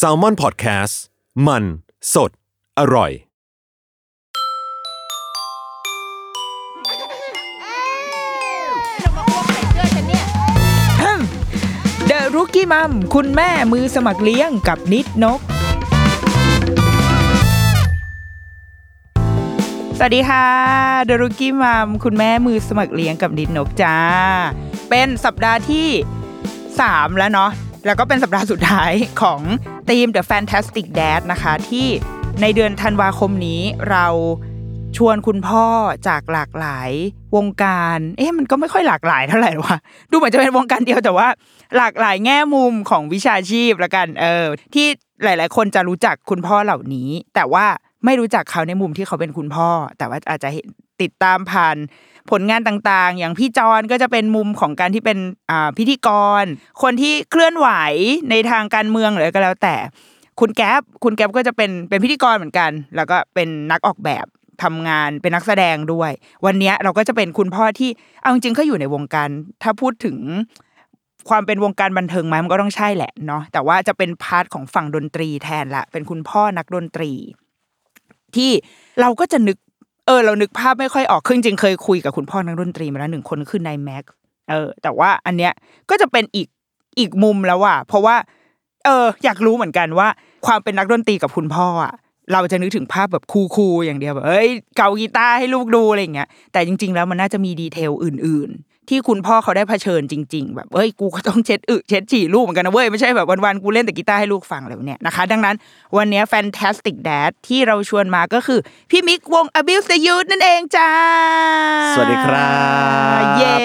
s a l m o n PODCAST มัน สด อร่อยเดรุกี้มัมคุณแม่มือสมัครเลี้ยงกับนิดนก สวัสดีค่ะเดรุกี้มัมคุณแม่มือสมัครเลี้ยงกับนิดนกจ้า เป็นสัปดาห์ที่ 3 แล้วเนาะ แล้วก็เป็นสัปดาห์สุดท้ายของทีม The Fantastic Dad นะคะ ที่ในเดือนธันวาคมนี้เราชวนคุณพ่อจากหลากหลายวงการ เอ๊ะมันก็ไม่ค่อยหลากหลายเท่าไหร่วะดูเหมือนจะเป็นวงการเดียวแต่ว่า หลากหลายแง่มุมของวิชาชีพละกัน เออ ที่หลาย ๆ คนจะรู้จักคุณพ่อเหล่านี้ แต่ว่าไม่รู้จักเขาในมุมที่เขาเป็นคุณพ่อ แต่ว่าอาจจะเห็นติดตามผ่าน ผลงานต่างๆ อย่างพี่จอนก็จะเป็นมุมของการที่เป็นพิธีกร คนที่เคลื่อนไหวในทางการเมืองหรือก็แล้วแต่ คุณแก๊ปคุณแก๊ปก็จะเป็นเป็นพิธีกรเหมือนกัน แล้วก็เป็นนักออกแบบทำงานเป็นนักแสดงด้วย วันนี้เราก็จะเป็นคุณพ่อที่เอาจริงๆก็อยู่ในวงการ ถ้าพูดถึงความเป็นวงการบันเทิงไหมมันก็ต้องใช่แหละเนาะแต่ว่าจะเป็น part ของฝั่งดนตรีแทนละเป็นคุณพ่อนักดนตรี ที่เราก็จะนึก เออเรานึกภาพไม่ค่อยออกคือจริงเคยคุยกับคุณพ่อนักดนตรีมาแล้วหนึ่งคนคือนายแม็กเออ แต่ว่าอันเนี้ยก็จะเป็นอีกอีกมุมแล้วว่ะเพราะว่า เออ อยากรู้เหมือนกันว่า ความเป็นนักดนตรีกับคุณพ่ออะเราจะนึกถึงภาพแบบ cool ๆอย่างเดียวแบบเอ้ยเกากีตาร์ให้ลูกดูอะไรอย่างเงี้ยแต่จริง ๆ แล้วมันน่าจะมี detail อื่น ที่คุณพ่อเขาได้เผชิญจริง ๆ แบบเอ้ยกูก็ต้องเช็ดอึเช็ดฉี่ลูกเหมือนกันนะเว้ยไม่ใช่แบบวันๆกูเล่นแต่กีตาร์ให้ลูกฟังอะไรแบบเนี้ยนะคะดังนั้นวันเนี้ย Fantastic Dad ที่เราชวนมาก็คือ พี่มิกวง Abuse the Youth นั่นเองจ้า สวัสดีครับเย้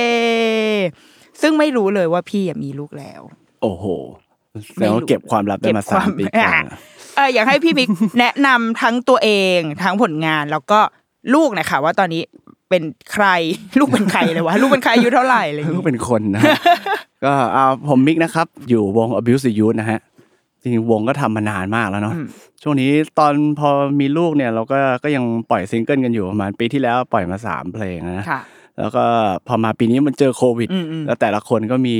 ซึ่งไม่รู้เลยว่าพี่อะมีลูกแล้ว โอ้โหแสดงว่าเก็บความลับได้มาเก็บควสามปีกว่าอะเอออยากให้พี่มิกแนะนำทั้งตัวเองทั้งผลงานแล้วก็ลูกหนะคะว่าตอนนี้ เป็นใคร ลูกเป็นใครเลยวะลูกเป็นใครอายุเท่าไหร่อะไรอย่างลูกงี้เป็นคนนะฮะก็เอาผมมิกนะครับ อยู่วง Abuse the Youth นะฮะจริงๆวงก็ทำมานานมากแล้วเนาะช่วงนี้ตอนพอมีลูกเนี่ยเราก็ก็ยังปล่อยซิงเกิลกันอยู่ประมาณปีที่แล้วปล่อยมาสามเพลงนะค่ะ แล้วก็พอมาปีนี้มันเจอโควิดอืมอืมแล้วแต่ละคนก็มี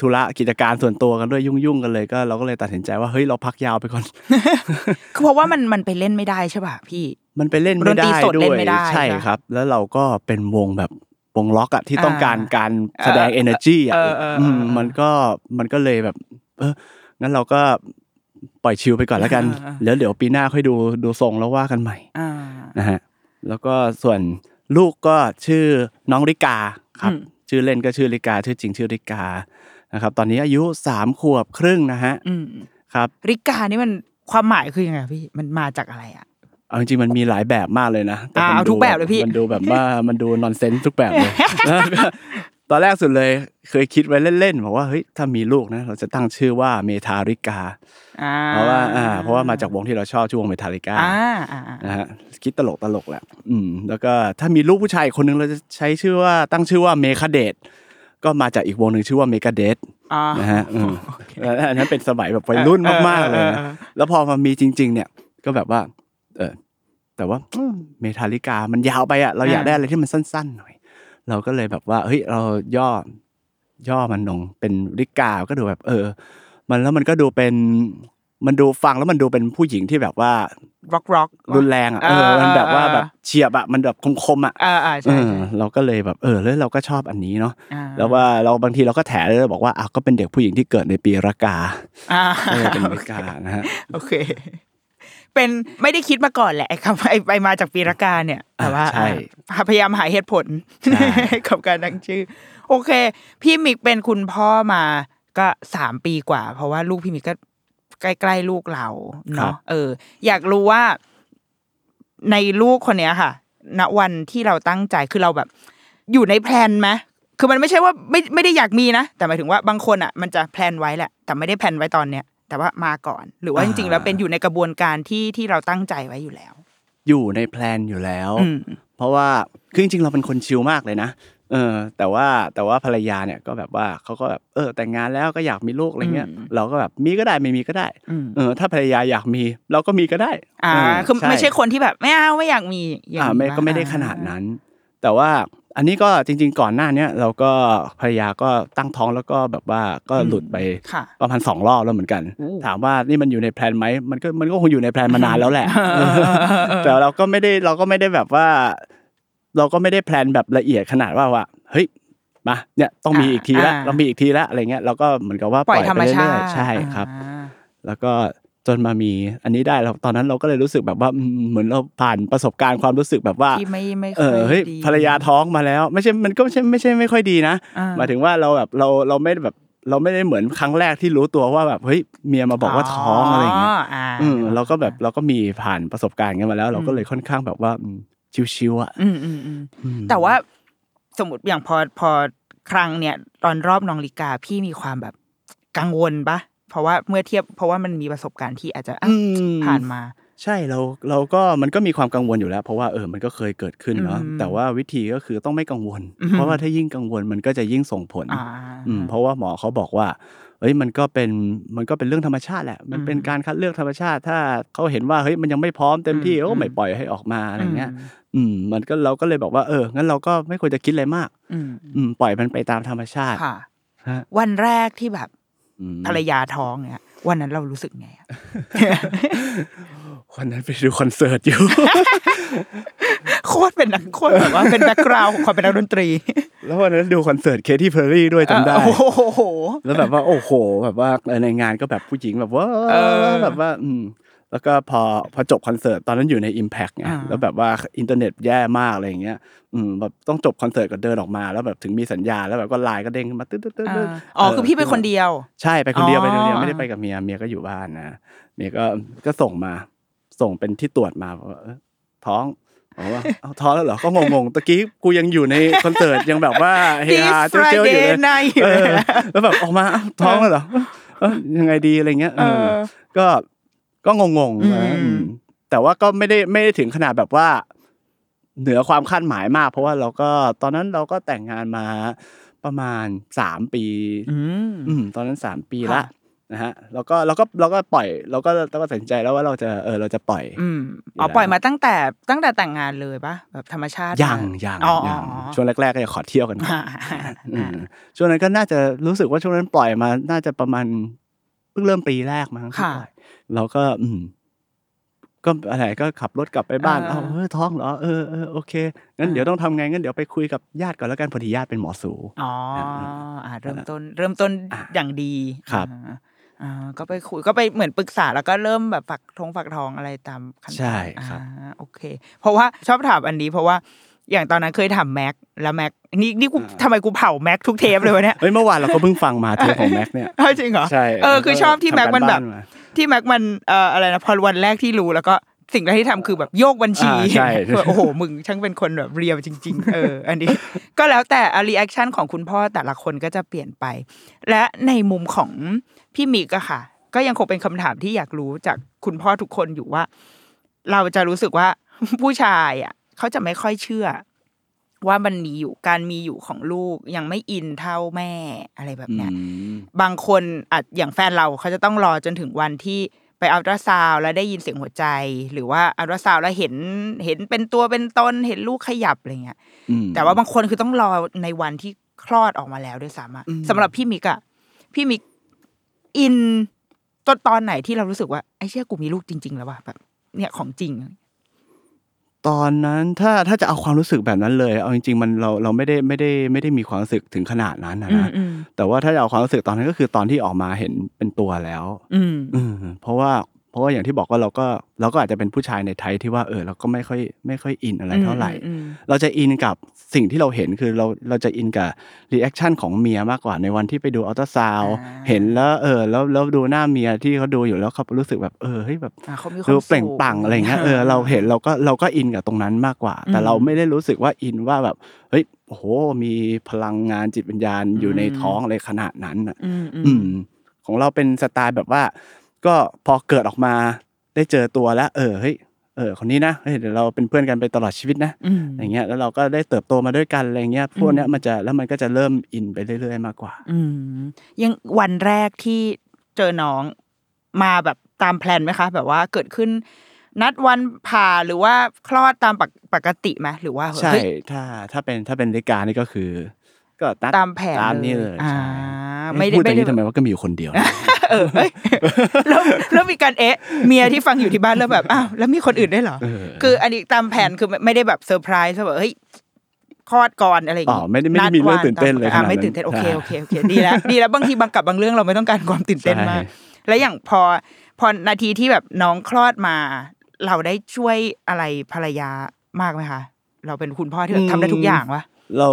ธุระกิจการส่วนตัวกันด้วยยุ่งๆกันเลยก็เราก็เลยตัดสินใจว่าเฮ้ยเราพักยาวไปก่อนคือเพราะว่ามันมันไปเล่นไม่ได้ใช่ป่ะพี่ มันไปเล่นดไม่นตรีได้สดด้เล่วนยไม่ได้ใช่ใช่ปะครับ แล้วเราก็เป็นวงแบบวงล็อกอะที่ต้องการอ่าการแสดง energy อะเออเออเออมมันก็มันก็เลยแบบ เอองั้นเราก็ปล่อยชิลไปก่อนแล้วกันเออเออแล้วเดี๋ยวปีหน้าค่อยดูดูทรงแล้วว่ากันใหม่อ่านะฮะแล้วก็ส่วน ลูกก็ชื่อน้องริกาครับอืมชื่อเล่นก็ชื่อริกา ชื่อจริงชื่อริกานะครับ ตอนนี้อายุสามขวบครึ่งนะฮะอืมครับ ริกานี่มันความหมายคือยังไงพี่มันมาจากอะไรอะเอาจริงๆมันมีหลายแบบมากเลยนะแต่อ่ามันเอาดูทุกแบบเลยพี่มันดูแบบว่ามันดูนอนเซนส์ทุกแบบเลยแล้วก็ ตอนแรกสุดเลย เคยคิดไว้เล่นๆบอกว่าเฮ้ยถ้ามีลูกนะ เราจะตั้งชื่อว่าเมทาริกาอ่าเพราะว่าอ่า เพราะว่ามาจากวงที่เราชอบชื่อวงเมทาริกาอ่าอ่าอ่านะฮะคิดตลกตลกแหละอืมแล้วก็ถ้ามีลูกผู้ชายอีกคนนึงเราจะใช้ชื่อว่าตั้งชื่อว่าเมคาเดตก็มาจากอีกวงหนึ่งชื่อว่าเมกาเดตอ่านะฮะอืมแล้วอันนั้นเป็นสมัยแบบวัยรุ่นมากๆเลยนะเออเออเออแล้วพอมามีจริง ๆ เนี่ยก็แบบว่า เออแต่ว่าอืมเมทาลิกามันยาวไปอะเราอยากได้อะไรที่มันสั้น ๆ หน่อย เราก็เลยแบบว่าเฮ้ยเราย่อย่อมันลงเป็นริกาก็ดูแบบ เออ มันแล้วมันก็ดูเป็นมันดูฟังแล้วมันดูเป็นผู้หญิงที่แบบว่าร็อกร็อกรุนแรงอะเออมันแบบว่าแบบเฉียบอะมันแบบคมๆอะอ่าอ่าเอใช่อใช่เราก็เลยแบบเออแล้วเราก็ชอบอันนี้เนาะอ่าแล้วว่าเราบางทีเราก็แถเลยบอกว่าอะก็เป็นเด็กผู้หญิงที่เกิดในปีรากาอ่าเออเป็นรากานะฮะโอเค เป็นไม่ได้คิดมาก่อนแหละไอ้คำไอ้ไปมาจากปีรากาเนี่ยแต่ว่าใช่อ่าพยายามหาเหตุผลใช่กับการตั้งชื่อ โอเค พี่มิกเป็นคุณพ่อมาก็สามปีกว่า เพราะว่าลูกพี่มิกก็ใกล้ๆลูกเราเนาะเออ อยากรู้ว่า ในลูกคนเนี้ยค่ะ ณวันที่เราตั้งใจคือเราแบบ อยู่ใน plan ไหมคือมันไม่ใช่ว่าไม่ไม่ได้อยากมีนะแต่หมายถึงว่าบางคนอะ มันจะ plan ไว้แหละ แต่ไม่ได้ plan ไว้ตอนเนี้ย แต่ว่ามาก่อน หรือว่าจริงๆแล้วเป็นอยู่ในกระบวนการที่ที่เราตั้งใจไว้อยู่แล้ว อยู่ใน plan อยู่แล้วอืมเพราะว่าคือจริงๆเราเป็นคน chill มากเลยนะเออแต่ว่าแต่ว่าภรรยาเนี่ยก็แบบว่าเขาก็แบบเออแต่งงานแล้วก็อยากมีลูกอะไรเงี้ยอืมเราก็แบบมีก็ได้ไม่มีก็ได้อืมเออถ้าภรรยาอยากมีเราก็มีก็ได้ อ่าเคือไม่ใช่คนที่แบบไม่เอาไม่อยากมีอย่างอ่านี้ไม่ปะก็ไม่ได้ขนาดนั้น แต่ว่า อันนี้ก็จริง ๆ ก่อนหน้าเนี้ยเราก็ภรรยาก็ตั้งท้องแล้วก็แบบว่าก็หลุดไปค่ะประมาณสองรอบแล้วเหมือนกันโอ้ถามว่านี่มันอยู่ในแพลนไหมมันก็มันก็คงอยู่ในแพลนมานานแล้วแหละ แต่เราก็ไม่ได้เราก็ไม่ได้แบบว่า เราก็ไม่ได้แพลนแบบละเอียดขนาดว่าว่าเฮ้ยมาเนี่ยต้องมีอีกทีละอ่าเรามีอีกทีละอะไรเงี้ยเราก็เหมือนกับว่าปล่อยธรรมไปชาเรื่อติยๆใช่ครับอ่าแล้วก็ จนมามีอันนี้ได้แล้วตอนนั้นเราก็เลยรู้สึกแบบว่าอืมเหมือนเราผ่านประสบการณ์ความรู้สึกแบบว่าที่ไม่ไม่เออค่เฮ้ยดีภรรยาท้องมาแล้ว ไม่ใช่มันก็ไม่ใช่ไม่ใช่ไม่ค่อยดีนะอ่าหมายถึงว่าเราแบบเราเราไม่ได้แบบเราไม่ได้เหมือนครั้งแรกที่รู้ตัวว่าแบบเฮ้ยเมียมาบอกว่าท้องอะไรอย่างเงี้ยอ่าอืมเราก็แบบเราก็มีผ่านประสบการณ์กันมาแล้ว เราก็เลยค่อนข้างแบบว่าอืมชิวๆอะอืมอืมอืมอืมแต่ว่าสมมติอย่างพอพอครั้งเนี่ยตอนรอบน้องลิกาพี่มีความแบบกังวลปะ เพราะว่าเมื่อเทียบเพราะว่ามันมีประสบการณ์ที่อาจจะอะอืมผ่านมา ใช่เราเราก็มันก็มีความกังวลอยู่แล้ว เพราะว่าเออมันก็เคยเกิดขึ้นเนาะอืมแต่ว่าวิธีก็คือต้องไม่กังวลอืมเพราะว่าถ้ายิ่งกังวลมันก็จะยิ่งส่งผลอ่าอืมเพราะว่าหมอเขาบอกว่าเอ้ยมันก็เป็นมันก็เป็นเรื่องธรรมชาติแหละ มันเป็นอืมการคัดเลือกธรรมชาติ ถ้าเขาเห็นว่าเฮ้ยมันยังไม่พร้อมเต็มที่อืมเขาก็ไม่อืมปล่อยให้ออกมาอะไรเงี้ยมอืม มันก็เราก็เลยบอกว่าเอองั้นเราก็ไม่ควรจะคิดอะไรมาก อืมอืมปล่อยมันไปตามธรรมชาติค่ะฮะวันแรกที่แบบอืม ภรรยาท้องเนี่ยวันนั้นเรารู้สึกไงอะวันนั้นไปดูคอนเสิร์ตอยู่ โคตรเป็นนักโคตรแบบว่าเป็น background ของความเป็นนักดนตรี แล้ววันนั้นดูคอนเสิร์ตเคที่เพอร์รี่ด้วยจำได้เออโอ้โห แล้วแบบว่าโอ้โห แบบว่าเออในงานก็แบบผู้หญิงแบบว่าเออแบบว่าอืม แล้วก็พอพอจบคอนเสิร์ตตอนนั้นอยู่ใน Impact ไงอ่าแล้วแบบว่าอินเทอร์เน็ตแย่มากอะไรอย่างเงี้ยอืมแบบต้องจบคอนเสิร์ตก็เดินออกมาแล้วแบบถึงมีสัญญาณแล้วแบบก็ไลน์ก็เด้งขึ้นมาตึ๊ดตึ๊ดตึ๊ดตึ๊ดอ่าอ๋อคือพี่เป็นคนเดียว ใช่ไปคนเดียวอ๋อไปคนเดียวไม่ได้ไปกับเมียเมียก็อยู่บ้านนะเมียก็ก็ส่งมาส่งเป็นที่ตรวจมาบอกว่าเอ้ยท้องบอกว่าเอาท้องแล้วเหรอ ก็งงๆ ตะกี้กูยังอยู่ในคอนเสิร์ตยังแบบว่าเฮ This ฮาเจ้าๆอยู่เลย Friday night เออแล้วแบบออกมาอ้าวท้องแล้วเหรอเอ้ยยังไงดีอะไรเงี้ยเออเออก็ ก็งงๆนะอืมอืมแต่ว่าก็ไม่ได้ไม่ได้ถึงขนาดแบบว่า เหนือความคาดหมายมาก เพราะว่าเราก็ตอนนั้นเราก็แต่งงานมาประมาณสามปีอืมอืมตอนนั้นสามปีค่ะละนะฮะแล้วก็เราก็เราก็ปล่อยเราก็เราก็ตัดสินใจแล้วว่าเราจะเออเราจะปล่อยอืมอ๋อปล่อยมาตั้งแต่ตั้งแต่แต่งงานเลยปะแบบธรรมชาติยังมายังอ๋อยังอ๋อช่วงแรก ๆ ก็จะขอเที่ยวกันก่อนอ่าอืมช่วงนั้นก็น่าจะรู้สึกว่าช่วงนั้นปล่อยมาน่าจะประมาณเพิ่งเริ่มปีแรกมั้งที่ค่ะปล่อย เราก็อืมก็อะไรก็ขับรถกลับไปบ้านอ่าเอาเออท้องเหรอเออเออโอเคงั้นอ่าเดี๋ยวต้องทำไงงั้นเดี๋ยวไปคุยกับญาติก่อนแล้วกันพอดีญาติเป็นหมอสูอ๋ออ่าเริ่มต้น เริ่มต้นอะอย่างดีครับอ่าอ่าก็ไปคุยก็ไปเหมือนปรึกษาแล้วก็เริ่มแบบฝักทงฝักทองอะไรตามขั้นตอนใช่ครับอ่าโอเค เพราะว่าชอบถามอันนี้เพราะว่า อย่างตอนนั้นเคยถามแม็กแล้วแม็กนี่นี่กูทำไมกูเผาแม็กทุกเทปเลยวะเนี่ยเฮ้ยเมื่อวานเราก็เพิ่งฟังมาเทปของแม็กเนี่ยเออจริงเหรอใช่เออคือชอบที่แม็กมันแบบทำาาาที่แม็กมันเอ่ออะไรนะพอวันแรกที่รู้แล้วก็สิ่งแรกที่ทำคือแบบโยกบัญชีอ่าใช่แบบโอ้โหมึงช่างเป็นคนแบบ real จริง ๆ เออ อันนี้ ก็แล้วแต่ reaction ของคุณพ่อแต่ละคนก็จะเปลี่ยนไป และในมุมของพี่มิกอะค่ะ ก็ยังคงเป็นคำถามที่อยากรู้จากคุณพ่อทุกคนอยู่ว่า เราจะรู้สึกว่าผู้ชายอะ เขาจะไม่ค่อยเชื่อ ว่ามันมีอยู่การมีอยู่ของลูกยังไม่อินเท่าแม่อะไรแบบเนี้ยอืมบางคนอาจอย่างแฟนเราเขาจะต้องรอจนถึงวันที่ไปอัลตราซาวด์แล้วได้ยินเสียงหัวใจ หรือว่าอัลตราซาวด์แล้วเห็นเห็นเป็นตัวเป็นตนเห็นลูกขยับอะไรเงี้ยอืมแต่ว่าบางคนคือต้องรอในวันที่คลอดออกมาแล้วด้วยซ้ำอะอืมสำหรับพี่มิกอะพี่มิกอินตอนตอนไหนที่เรารู้สึกว่าไอ้เชี่ยกูมีลูกจริง ๆ แล้วว่ะแบบ เนี่ยของจริง ตอนนั้นถ้าถ้าจะเอาความรู้สึกแบบนั้นเลย เอาจริง ๆ มันเราเราไม่ได้ไม่ได้ไม่ได้มีความรู้สึกถึงขนาดนั้นนะอืมนะอืมแต่ว่าถ้าจะเอาความรู้สึกตอนนั้นก็คือตอนที่ออกมาเห็นเป็นตัวแล้ว อืมอืมเพราะว่า เพราะว่าอย่างที่บอกว่าเราก็เราก็อาจจะเป็นผู้ชายในไทยที่ว่าเออเราก็ไม่ค่อยไม่ค่อยอินอะไรเท่าไหร่อืมอืมเราจะอินกับสิ่งที่เราเห็นคือเราเราจะอินกับreaction ของเมียมากกว่าในวันที่ไปดูอัลตราซาวด์อ่าเห็นแล้วเออแล้วแล้วดูหน้าเมียที่เขาดูอยู่แล้วเขารู้สึกแบบเออเฮ้ยแบบอ่าเขามีความดูเปล่งสุขปลั่งอะไรเงี้ยเออเราเห็นเราก็เราก็อินกับตรงนั้นมากกว่า แต่เราไม่ได้รู้สึกว่าอินว่าแบบเฮ้ยโอ้โหมีพลังงานจิตวิญญาณอยู่ในท้องอะไรขนาดนั้นอะอืมอืมอืมของเราเป็นสไตล์แบบว่า ก็พอเกิดออกมาได้เจอตัวแล้ว เออเฮ้ยเออคนนี้นะเฮ้ยเดี๋ยวเราเป็นเพื่อนกันไปตลอดชีวิตนะอืมอย่างเงี้ยแล้วเราก็ได้เติบโตมาด้วยกันอะไรเงี้ยพวกเนี้ยมันจะแล้วมันก็จะเริ่มอินไปเรื่อยๆมากกว่า อืมยังวันแรกที่เจอน้องมาแบบตามแพลนไหมคะ แบบว่าเกิดขึ้น นัดวันผ่าหรือว่าคลอดตามปกปกติไหมหรือว่าใช่เฮ้ยถ้าถ้าเป็นถ้าเป็นรายการนี่ก็คือ ก็นัดตามแผนตามนี่เลยอ่าใช่ไม่ได้พูดอย่างไม่นี้ได้ทำไมว่าก็มีอยู่คนเดียว เออเฮ้ยแล้วแล้วมีการเอ๊ะเมียที่ฟังอยู่ที่บ้านแล้วแบบอ้าวแล้วมีคนอื่นได้วยเหรอเออคืออันนี้ตามแผนคือไม่ไม่ได้แบบเซอร์ไพรส์ว่าแบบเฮ้ยคลอดก่อนอะไรอย่างอ๋อไม่ได้ไม่ได้มีเรื่องตื่นเต้นเลยอ่าขนาดนั้นไม่ตื่นเต้นโอเคใช่โอเคโอเคดีแล้วดีแล้วบางทีบางกับบางเรื่องเราไม่ต้องการความตื่นเต้นมากใช่แล้วอย่างพอพอนาทีที่แบบน้องคลอดมา เราได้ช่วยอะไรภรรยามากไหมคะเราเป็นคุณพ่อที่แบบทำได้ทุกอย่างวะเรา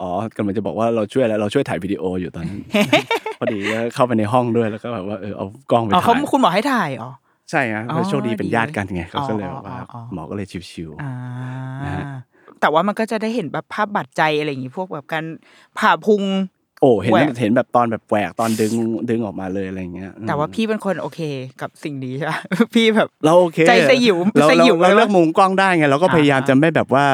อ๋อกำลังจะบอกว่าเราช่วยอะไรเราช่วยถ่ายวิดีโออยู่ตอนนั้นพอดีก็เข้าไปในห้องด้วยแล้วก็แบบว่าเออเอากล้องไปอ๋อเขาถ่ายคุณหมอให้ถ่ายอ๋อใช่ฮะอ๋อเพราะโชคดีเป็นดีญาติกันไงเขาก็เลยอ๋อแบบว่าอ๋ออ๋อหมอก็เลยชิวอ่านะฮะแต่ว่ามันก็จะได้เห็นแบบภาพบาดใจอะไรอย่างงี้พวกแบบการผ่าพุงๆ โอ้เห็นแหวกเห็นแบบตอนแบบแหวกตอนดึงดึงออกมาเลยอะไรอย่างเงี้ย แต่ว่าพี่เป็นคนโอเคกับสิ่งนี้ใช่ปะพี่แบบเราโอเคใจสยิวเราสยิวเราเลยเลืวะอกมุมกล้องได้ไงเราก็อ่าพยายามจะไม่แบบว่า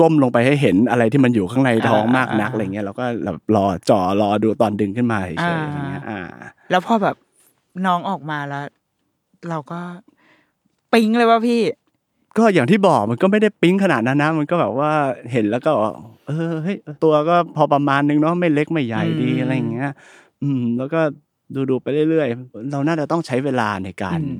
ก้มลงไปให้เห็นอะไรที่มันอยู่ข้างในท้องมากนักอ่าอะไรเงี้ยเราก็แบบรอจ่อรอดูตอนดึงขึ้นมาเฉยๆอ่าอะไรเงี้ยอ่า แล้วพอแบบน้องออกมาแล้ว เราก็ปิ๊งเลยว่าพี่ ก็อย่างที่บอกมันก็ไม่ได้ปิ๊งขนาดนั้นนะมันก็แบบว่าเห็นแล้วก็เออเฮ้ยตัวก็พอประมาณนึงเนาะไม่เล็กไม่ใหญ่ดีอืมอะไรอย่างเงี้ย อืม แล้วก็ดูดูๆไปเรื่อยๆ เราน่าจะต้องใช้เวลาในการอืม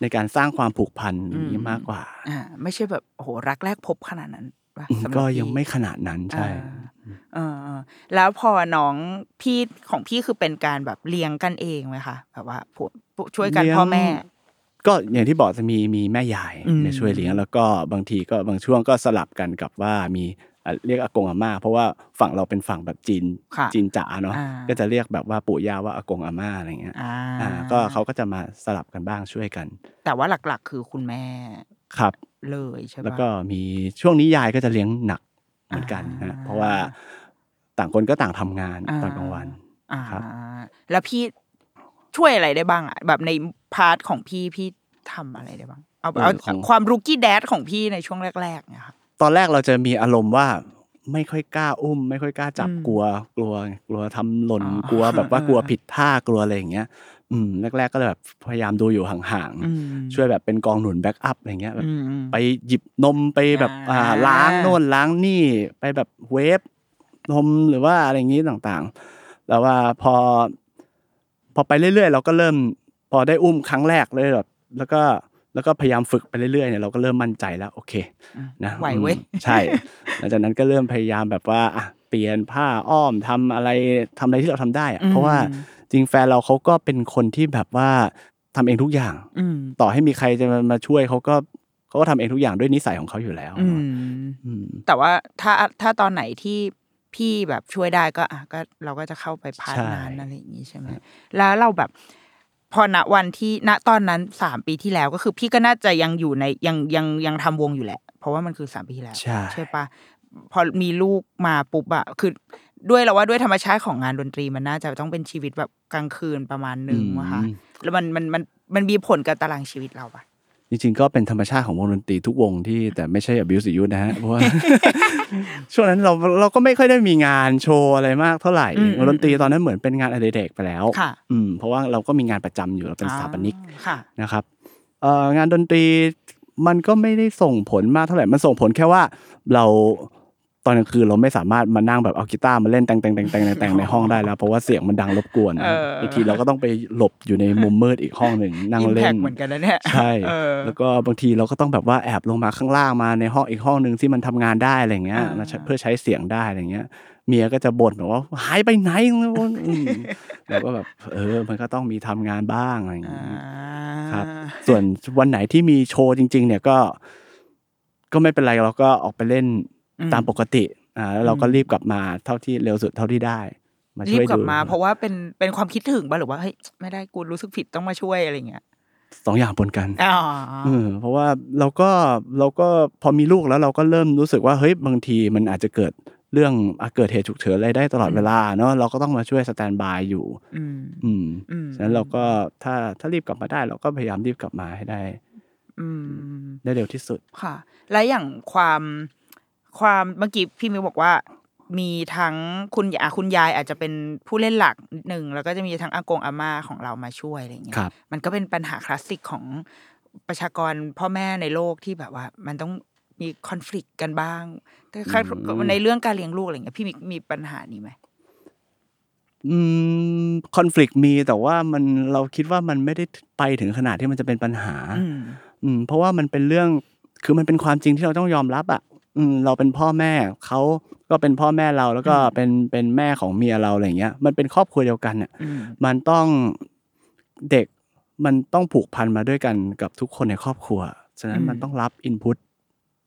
ในการสร้างความผูกพันอย่างนี้อืมมากกว่าอ่าไม่ใช่แบบโอ้โหรักแรกพบขนาดนั้นปะอืมสำหรับก็พี่ยังไม่ขนาดนั้นใช่อ่าเออๆแล้วพอน้องพี่ของพี่คือเป็นการแบบเลี้ยงกันเองไหมคะแบบว่าผู้ผู้ช่วยกันเลี้ยงพ่อแม่ ก็อย่างที่บอกจะมีมีแม่ยายอืมเนี่ยช่วยเลี้ยงแล้วก็บางทีก็บางช่วงก็สลับกันกับว่ามีอะเรียกอากงอาม่า เพราะว่าฝั่งเราเป็นฝั่งแบบจีนค่ะจีนจ๋าเนาะอ่าก็จะเรียกแบบว่าปู่ย่าว่าอากงอาม่าอะไรเงี้ยอ่าอ่าก็เขาก็จะมาสลับกันบ้างช่วยกัน แต่ว่าหลักๆ คือคุณแม่ครับเลยใช่ปะแล้วก็มีช่วงนี้ยายก็จะเลี้ยงหนักเหมือนกันอ่านะเพราะว่าต่างคนก็ต่างทำงานอ่าตอนกลางวันอ่าครับแล้วพี่ ช่วยอะไรได้บ้างอะแบบใน part ของพี่พี่ทำอะไรได้บ้าง เอาเอาความ rookie dad ของพี่ในช่วงแรกๆเนี่ยค่ะตอนแรกเราจะมีอารมณ์ว่าไม่ค่อยกล้าอุ้ม ไม่ค่อยกล้าจับอืมกลัว กลัว กลัวทำหล่นอ๋อกลัวแบบว่าเออกลัวผิดท่ากลัวอะไรอย่างเงี้ย อืมแรกๆก็เลยแบบพยายามดูอยู่ห่างอืมๆช่วยแบบเป็นกองหนุน back up อะไรเงี้ยแบบอืมอืมไปหยิบนมไปแบบอ่าอ่าล้างโน่นล้างนี่ไปแบบเวฟนมหรือว่าอะไรอย่างงี้ต่างๆ แล้วว่าพอ พอไปเรื่อยๆ เราก็เริ่มพอได้อุ้มครั้งแรกเลยแบบแล้วก็แล้วก็พยายามฝึกไปเรื่อยๆเนี่ยเราก็เริ่มมั่นใจแล้วโอเคนะไหวเว้ยอืมใช่หลังจากนั้นก็เริ่มพยายามแบบว่าอะเปลี่ยนผ้าอ้อมทำอะไรทำอะไรที่เราทำได้อะอืมเพราะว่าจริงแฟนเราเขาก็เป็นคนที่แบบว่าทำเองทุกอย่างอืมต่อให้มีใครจะมามาช่วยเขาก็เขาก็ทำเองทุกอย่างด้วยนิสัยของเขาอยู่แล้วอืมอืมแต่ว่าถ้าถ้าตอนไหนที่ พี่แบบช่วยได้ก็อะก็เราก็จะเข้าไปพาร์ทใช่นั้นอะไรอย่างนี้ใช่ไหมแล้วเราแบบพอณวันที่ณตอนนั้นสามปีที่แล้วก็คือพี่ก็น่าจะยังอยู่ในยังยังยังทำวงอยู่แหละ เพราะว่ามันคือสามปีที่แล้วใช่ใช่ปะพอมีลูกมาปุ๊บอะคือด้วยเราว่าด้วยธรรมชาติของงานดนตรีมันน่าจะต้องเป็นชีวิตแบบกลางคืนประมาณหนึ่งวะคะอืมแล้วมันมันมันมันมีผลกับตารางชีวิตเราปะ จริงๆ ก็เป็นธรรมชาติของวงดนตรีทุกวงที่แต่ไม่ใช่ abuse youth นะฮะเพราะว่าช่วงนั้นเราเราก็ไม่ค่อยได้มีงานโชว์อะไรมากเท่าไหร่อืมวงดนตรีตอนนั้นเหมือนเป็นงานอดิเรกไปแล้วค่ะอืมเพราะว่าเราก็มีงานประจำอยู่เราเป็นสถาปนิกอ่าค่ะนะครับเอ่องานดนตรีมันก็ไม่ได้ส่งผลมากเท่าไหร่มันส่งผลแค่ว่าเรา ตอนกลางคืนเราไม่สามารถมานั่งแบบเอากีตาร์มาเล่นแต่งแต่งแต่งแต่งแต่งในห้องได้แล้วเพราะว่าเสียงมันดังรบกวนเอออีกทีเราก็ต้องไปหลบอยู่ในมุมมืดอีกห้องหนึ่งนั่งอิมเล่แพนเหมือนกันนะเนี่ยใช่เออแล้วก็บางทีเราก็ต้องแบบว่าแอบลงมาข้างล่างมาในห้องอีกห้องหนึ่งที่มันทำงานได้อะไรเงี้ยอ่ามมาใช้เพื่อใช้เสียงได้อะไรเงี้ยเมียก็จะบ่นแบบว่าหายไปไหนอืมแล้วก็แบบเออ มันก็ต้องมีทำงานบ้างอะไรอย่างอ่าเงี้ยครับ ส่วนวันไหนที่มีโชว์จริง ๆ เนี่ยก็ ก็ไม่เป็นไรเราก็ออกไปเล่นอืม ตามปกติอ่าแล้วเราก็รีบกลับมาเท่าที่เร็วสุดเท่าที่ได้ มารีช่บวยกลัดูบมา เพราะว่าเป็นเป็นความคิดถึงป่ะหรือว่าเฮ้ยไม่ได้กูรู้สึกผิดต้องมาช่วยอะไรเงี้ยสองอย่างปนกันอ๋อเออเพราะว่าเราก็เราก็พอมีลูกแล้วเราก็เริ่มรู้สึกว่าเฮ้ยบางทีมันอาจจะเกิดเรื่องอะเกิดเหตุฉุกเฉินอะไรได้ตลอดเวลาเนาะเราก็ต้องมาช่วยสแตนบายอยู่อืมอืมอืมฉะนั้นเราก็ถ้าถ้ารีบกลับมาได้ เราก็พยายามรีบกลับมาให้ได้ อืมได้เร็วที่สุดค่ะ และอย่างความ ความเมื่อกี้พี่มิวบอกว่า มีทั้งคุณยาคุณยายอาจจะเป็นผู้เล่นหลักนิดหนึ่งแล้วก็จะมีทั้งอากงอาม่าของเรามาช่วยอะไรอย่างเงี้ยครับมันก็เป็นปัญหาคลาสสิกของประชากรพ่อแม่ในโลกที่แบบว่า มันต้องมีคอน FLICT กันบ้างแต่ค่ะอืมในเรื่องการเลี้ยงลูกอะไรเงี้ยพี่มิกมีปัญหานี้ไหมอืมคอน FLICT มีแต่ว่ามันเราคิดว่ามันไม่ได้ไปถึงขนาดที่มันจะเป็นปัญหา อืมอืมเพราะว่ามันเป็นเรื่องคือมันเป็นความจริงที่เราต้องยอมรับอะ อืม เราเป็นพ่อแม่ เขาก็เป็นพ่อแม่เรา แล้วก็เป็นเป็นแม่ของเมียเราอะไรอย่างเงี้ย มันเป็นครอบครัวเดียวกันอะอืมมันต้องเด็กมันต้องผูกพันมาด้วยกันกับทุกคนในครอบครัว ฉะนั้นอืมมันต้องรับอินพุต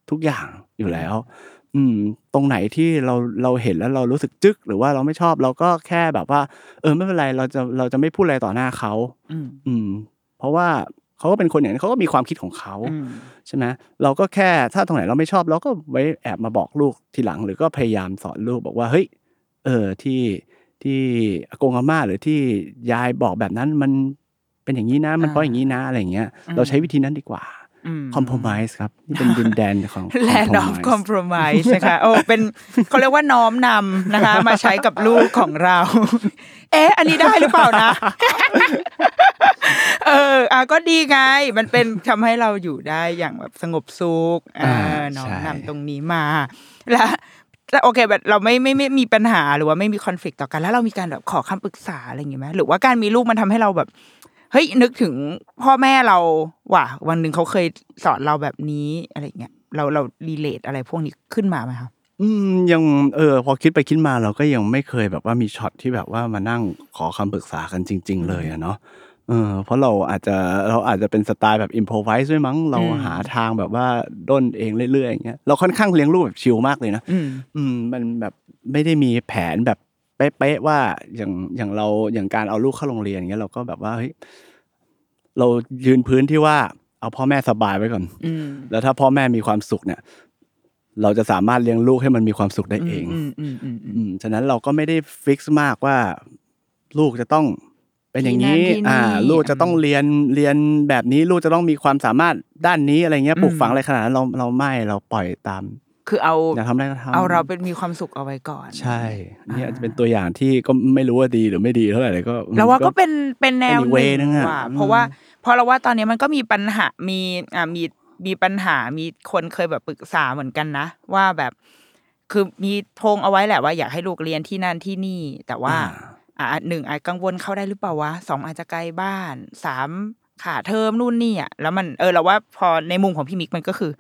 ทุกอย่างอยู่แล้ว อืม ตรงไหนที่เราเราเห็นแล้วเรารู้สึกจึก หรือว่าเราไม่ชอบเราก็แค่แบบว่า เออไม่เป็นไรเราจะเราจะไม่พูดอะไรต่อหน้าเขาอืมอืมเพราะว่า เขาก็เป็นคนอย่างนั้นเขาก็มีความคิดของเขาอืมใช่ไหมเราก็แค่ถ้าตรงไหนเราไม่ชอบเราก็ไว้แอบมาบอกลูกทีหลัง หรือก็พยายามสอนลูกบอกว่าเฮ้ยเออที่ที่อากงอาม่าหรือที่ยายบอกแบบนั้นมันเป็นอย่างนี้นะ มันเพราะอย่างนี้นะอะไรอย่างเงี้ย เราใช้วิธีนั้นดีกว่าอืม คอม p r o m i s e ครับนี่เป็นดินแดนของ Land of Compromise นะคะโอ้เป็นเขาเรียกว่าน้อมนำนะคะ มาใช้กับลูกของเรา เอ๊ะ อันนี้ได้หรือเปล่านะ เอออะก็ดีไง มันเป็นทำให้เราอยู่ได้อย่างแบบสงบสุขเออน้อมนำตรงนี้มา แล้วแล้วโอเคแบบเราไม่ไม่ไม่มีปัญหาหรือว่าไม่มีคอน FLICT ต่อกัน แล้วเรามีการแบบขอคำปรึกษาอะไรอย่างงี้ไหมหรือว่าการมีลูกมันทำให้เราแบบ เฮ้ยนึกถึงพ่อแม่เราว่ะวันหนึ่งเขาเคยสอนเราแบบนี้อะไรเงี้ยเราเรารีเลทอะไรพวกนี้ขึ้นมาไหมครับอืมยังเออพอคิดไปคิดมาเราก็ยังไม่เคยแบบว่ามีช็อตที่แบบว่ามานั่งขอคำปรึกษากันจริง ๆ เลยอะเนาะเออเพราะเราอาจจะเราอาจจะเป็นสไตล์แบบอิมพ o ไวส์ด้วยมั้งเราอืมหาทางแบบว่าด้นเองเรื่อยๆอย่างเงี้ยเราค่อนข้างเลี้ยงลูกแบบชิลมากเลยนะอืมอืมมันแบบไม่ได้มีแผนแบบ เป๊ะๆว่าอย่างอย่างเราอย่างการเอาลูกเข้าโรงเรียนอย่างเงี้ยเราก็แบบว่าเฮ้ยเรายืนพื้นที่ว่า เอาพ่อแม่สบายไว้ก่อนอืมแล้วถ้าพ่อแม่มีความสุขเนี่ย เราจะสามารถเลี้ยงลูกให้มันมีความสุขได้เองอืมอืมอืมอืมอืมฉะนั้นเราก็ไม่ได้ฟิกซ์มากว่า ลูกจะต้องเป็นอย่างนี้ที่นั่นที่นี่อ่า ลูกจะต้องเรียนเรียนแบบนี้ ลูกจะต้องมีความสามารถด้านนี้อะไรเงี้ยปลูกฝังอะไรขนาดนั้นเราเราไม่เราปล่อยตาม คือเอาอยากทำอะไรก็ทำเอาเราเป็นมีความสุขเอาไว้ก่อน ใช่เนี่ยอาจจะเป็นตัวอย่างที่ก็ไม่รู้ว่าดีหรือไม่ดีเท่าไหร่เลยก็แล้วว่าก็เป็นเป็นแนวเป็นอีหก way นึนึ่งงอะว่ะอืมเพราะว่าเพราะเราว่าตอนนี้มันก็มีปัญหามีอ่ามีมีปัญหามีคนเคยแบบปรึกษาเหมือนกันนะ ว่าแบบคือมีโพงเอาไว้แหละว่าอยากให้ลูกเรียนที่นั่นที่นี่ แต่ว่า อ่าหนึ่งอาจกังวลเข้าได้หรือเปล่าวะสองอาจจะไกลบ้านสามขาเทอมนู่นนี่อะแล้วมันเออเราว่าพอในมุมของพี่มิกมันก็คือ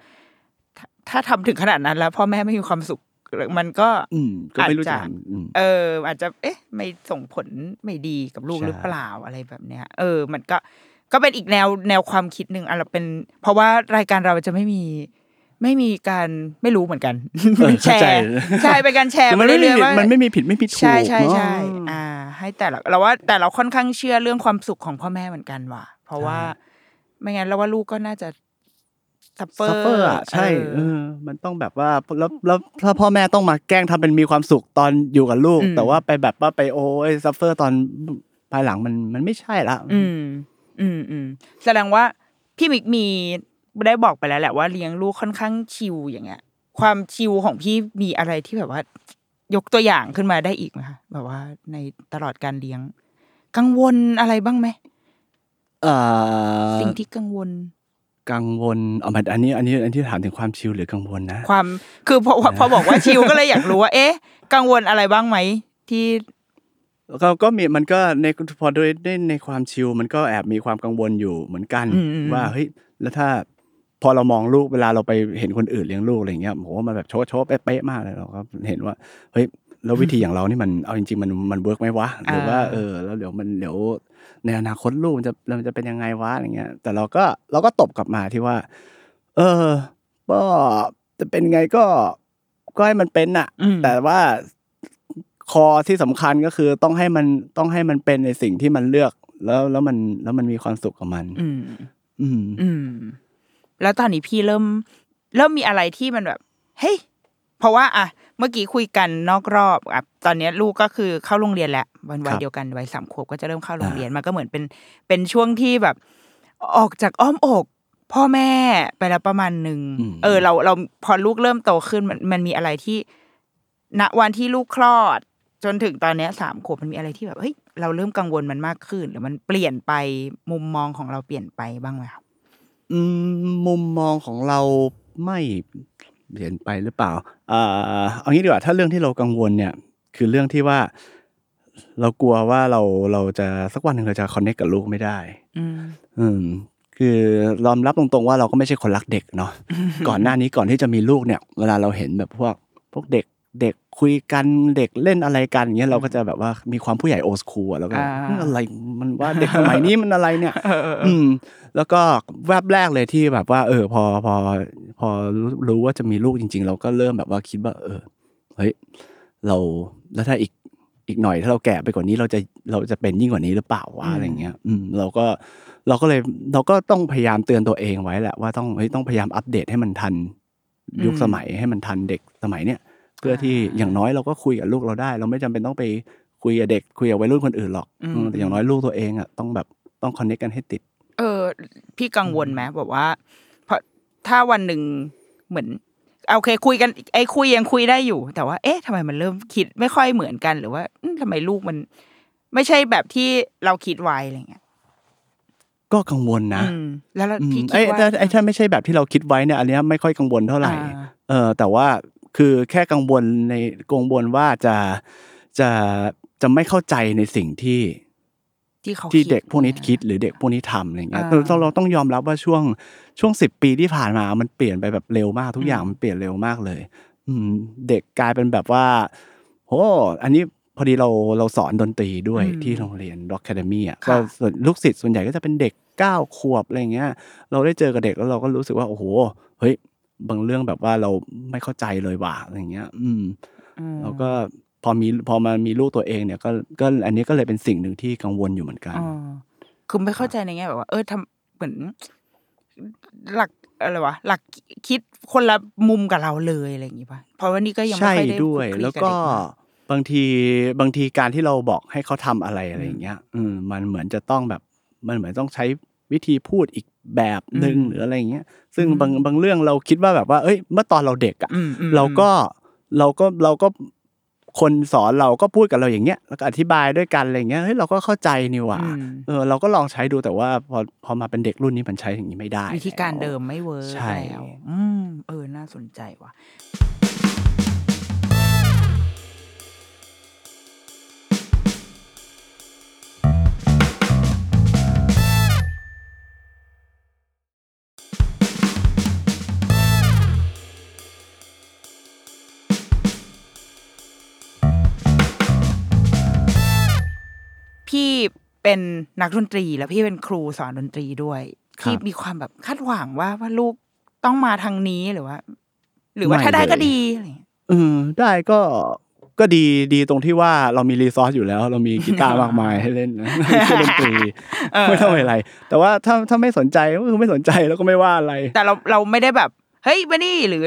ถ้าถ้าทำถึงขนาดนั้นแล้ว พ่อแม่ไม่มีความสุขมันก็ อืมก็ไม่รู้จะอาจจะทำอืมเออ อาจจะ เอ๊ะ ไม่ส่งผลไม่ดีกับลูกใช่หรือเปล่าอะไรแบบเนี้ย เออ มันก็ก็เป็นอีกแนวแนวความคิดหนึ่งอะเราเป็น เพราะว่ารายการเราจะไม่มีไม่มีการไม่รู้เหมือนกันเออแชเข้าใจใช่เป็นการแชร์คือไปมันไม่มีเรื่อยๆว่ามันไม่มีผิดไม่มีถูกใช่ใช่เนอะใช่อ่า ให้แต่ละเราว่าแต่เราค่อนข้างเชื่อเรื่องความสุขของพ่อแม่เหมือนกันว่ะ เพราะว่าไม่งั้นเราว่าลูกก็น่าจะ suffer suffer อะใช่เออมันต้องแบบว่าแล้วแล้วถ้าพ่อแม่ต้องมาแกล้งทำเป็นมีความสุขตอนอยู่กับลูก แต่ว่าไปแบบว่าไปโอ้ย suffer ตอนภายหลังมันมันไม่ใช่ละอืม อืมอืมแสดงว่าพี่มิกมีได้บอกไปแล้วแหละว่าเลี้ยงลูกค่อนข้างชิลอย่างเงี้ย ความชิลของพี่มีอะไรที่แบบว่า ยกตัวอย่างขึ้นมาได้อีกไหมคะแบบว่าในตลอดการเลี้ยง กังวลอะไรบ้างไหมเอ่อสิ่งที่กังวล กังวลเอามาอันนี้อันนี้อันที่ถามถึงความชิลหรือกังวลนะ ความคือพอพอบอกว่าชิลก็เลยอยากรู้ว่าเอ๊ะ กังวลอะไรบ้างไหมที่ก็ก็มีมันก็ในพอโดยในในความชิลมันก็แอบมีความกังวลอยู่เหมือนกันอืมอืมว่าเฮ้ยแล้วถ้าพอเรามองลูกเวลาเราไปเห็นคนอื่นเลี้ยงลูกอะไรเงี้ยผมว่ามันแบบโชว์โชว์เป๊ะๆมากเลยเราก็เห็นว่าเฮ้ย แล้ววิธีอย่างเรานี่มันเอาจริงๆมันมัน work ไหมวะหรือว่าอ่าเออ แล้วเดี๋ยวมันเดี๋ยวในอนาคตลูกมันจะมันจะเป็นยังไงวะอะไรเงี้ย แต่เราก็เราก็ตบกลับมาที่ว่า เออก็จะเป็นไงก็ก็ให้มันเป็นน่ะอืมแต่ว่าคอที่สำคัญก็คือต้องให้มันต้องให้มันเป็นในสิ่งที่มันเลือก แล้วแล้วมันแล้วมันมีความสุขกับมัน อืม อืมอืมแล้วตอนนี้พี่เริ่ม เริ่มมีอะไรที่มันแบบ เฮ้ยเพราะว่า อะ เมื่อกี้คุยกันนอกรอบอะตอนเนี้ยลูกก็คือเข้าโรงเรียนแล้ววันวัยครับเดียวกันวัยสามขวบก็จะเริ่มเข้าโรงเรียนมันก็เหมือนเป็นเป็นช่วงที่แบบ ออกจากอ้อมอกพ่อแม่ไปแล้วประมาณหนึ่งอืมเออ เราเราพอลูกเริ่มโตขึ้นมันมันมีอะไรที่ณวันที่ลูกคลอด จนถึงตอนเนี้ยสามขวบมันมีอะไรที่แบบเฮ้ยเราเริ่มกังวลมันมากขึ้น หรือมันเปลี่ยนไปมุมมองของเราเปลี่ยนไปบ้างไหมครับอืมมุมมองของเราไม่ เปลี่ยนไปหรือเปล่าอ่าเอางี้ดีกว่าถ้าเรื่องที่เรากังวลเนี่ยคือเรื่องที่ว่าเรากลัวว่าเราเราจะสักวันหนึ่งเราจะคอนเนคกับลูกไม่ได้ อืมอืมคือยอมรับตรงๆว่าเราก็ไม่ใช่คนรักเด็กเนาะก่อนหน้านี้ก่อนที่จะมีลูกเนี่ย เวลาเราเห็นแบบพวกพวกเด็ก เด็กคุยกันเด็กเล่นอะไรกันอย่างเงี้ยเราก็จะแบบว่ามีความผู้ใหญ่โอสคูลแล้วก็อ่าเฮ้ยอะไรมันว่าเด็กสมัยนี้มันอะไรเนี่ยเออเออเออือมแล้วก็แวบแรกเลยที่แบบว่า เออ พอพอ พอรู้รู้ว่าจะมีลูกจริง ๆ เราก็เริ่มแบบว่าคิดว่า เออเฮ้ยเราแล้วถ้าอีกอีกหน่อยถ้าเราแก่ไปกว่านี้เราจะเราจะเป็นยิ่งกว่านี้หรือเปล่าวะอะไรเงี้ย อืมเราก็เราก็เลยเราก็ต้องพยายามเตือนตัวเองไว้แหละว่าต้องเฮ้ยต้องพยายามอัปเดตให้มันทันยุคสมัยให้มันทันเด็กสมัยเนี้ย เพื่อที่อย่างน้อยเราก็คุยกับลูกเราได้ เราไม่จำเป็นต้องไปคุยกับเด็กคุยกับวัยรุ่นคนอื่นหรอกอืมอืมแต่อย่างน้อยลูกตัวเองอะต้องแบบต้องคอนเนคกันให้ติด เออ พี่กังวลไหมแบบว่าเพราะถ้าวันหนึ่งเหมือนโอเคคุยกันไอ้คุยยังคุยได้อยู่ แต่ว่า เอ๊ะทำไมมันเริ่มคิดไม่ค่อยเหมือนกันหรือว่าอืมทำไมลูกมัน ไม่ใช่แบบที่เราคิดไว้อะไรเงี้ยก็กังวลนะอืมแล้วเราอืมพี่คิไอ้ดว่าถ้าไอ้ถ้าไม่ใช่แบบที่เราคิดไว้เนี่ยอันเนี้ยไม่ค่อยกังวลเท่าไหร่อ่าเออ แต่ว่า คือแค่กังวลในกังวลว่าจะจะจะไม่เข้าใจในสิ่งที่ที่เขาที่ดเด็กพวกนี้เนี่ยคิดหรือเด็กพวกนี้ทำอะไรเงี้ยอ่าเราเราต้องยอมรับว่าช่วงช่วงสิบปีที่ผ่านมา มันเปลี่ยนไปแบบเร็วมากทุกอย่างอืมมันเปลี่ยนเร็วมากเลย อืมเด็กกลายเป็นแบบว่าโอ้อันนี้พอดีเราเราสอนดนตรีด้วยอืมที่โรงเรียน Rock Academy อะค่ะก็ส่วนลูกศิษย์ส่วนใหญ่ก็จะเป็นเด็กเก้าขวบอะไรเงี้ย เราได้เจอกับเด็กแล้วเราก็รู้สึกว่าโอ้โหเฮ้ย บางเรื่องแบบว่าเราไม่เข้าใจเลยว่ะอะไรเงี้ยอืมอืมแล้วก็พอมีพอมามีลูกตัวเองเนี่ยก็ก็อันนี้ก็เลยเป็นสิ่งหนึ่งที่กังวลอยู่เหมือนกันอ๋อคือไม่เข้าใจในแง่แบบว่า เออทำเหมือน หลักอะไรวะหลักคิดคนละมุมกับเราเลยอะไรอย่างงี้ป่ะเพราะว่านี่ก็ยังไม่ใช่ค่อยได้ด้วยคลุแล้วบก็เด็มาบางทีบางทีการที่เราบอกให้เขาทำอะไรอะไรอย่างเงี้ย อืมมันเหมือนจะต้องแบบมันเหมือนต้องใช้ วิธีพูดอีกแบบหนึ่งอืมหรืออะไรอย่างเงี้ย ซึ่งบางบางเรื่องเราคิดว่าแบบว่า เอ้ย เมื่อตอนเราเด็กอะอืมอืมเราก็เราก็เราก็คนสอนเราก็พูดกับเราอย่างเงี้ยแล้วก็อธิบายด้วยกันอะไรอย่างเงี้ยเฮ้ยเราก็เข้าใจนี่หว่าอืมเออเราก็ลองใช้ดูแต่ว่าพอพอมาเป็นเด็กรุ่นนี้มันใช้อย่างนี้ไม่ได้วิธีการแล้วเดิมไม่เวิร์กใช่แล้วอืมเออน่าสนใจว่ะ พี่เป็นนักดนตรี แล้วพี่เป็นครูสอนดนตรีด้วยครับพี่มีความแบบคาดหวังว่าว่าลูกต้องมาทางนี้หรือว่า หรือว่าไม่ถ้าได้ก็เลยดีอะไรอย่างเงี้ยเออได้ก็ก็ดีดีตรงที่ว่าเรามีรีซอสอยู่แล้ว เรามีกีตาร์มากมายให้เล่นนะเครื่องดนตรีไม่ต้องอะไร แต่ว่าถ้าถ้าไม่สนใจก็คือไม่สนใจแล้วก็ไม่ว่าอะไร แต่เราเราไม่ได้แบบ เฮ้ยมานี่หรือ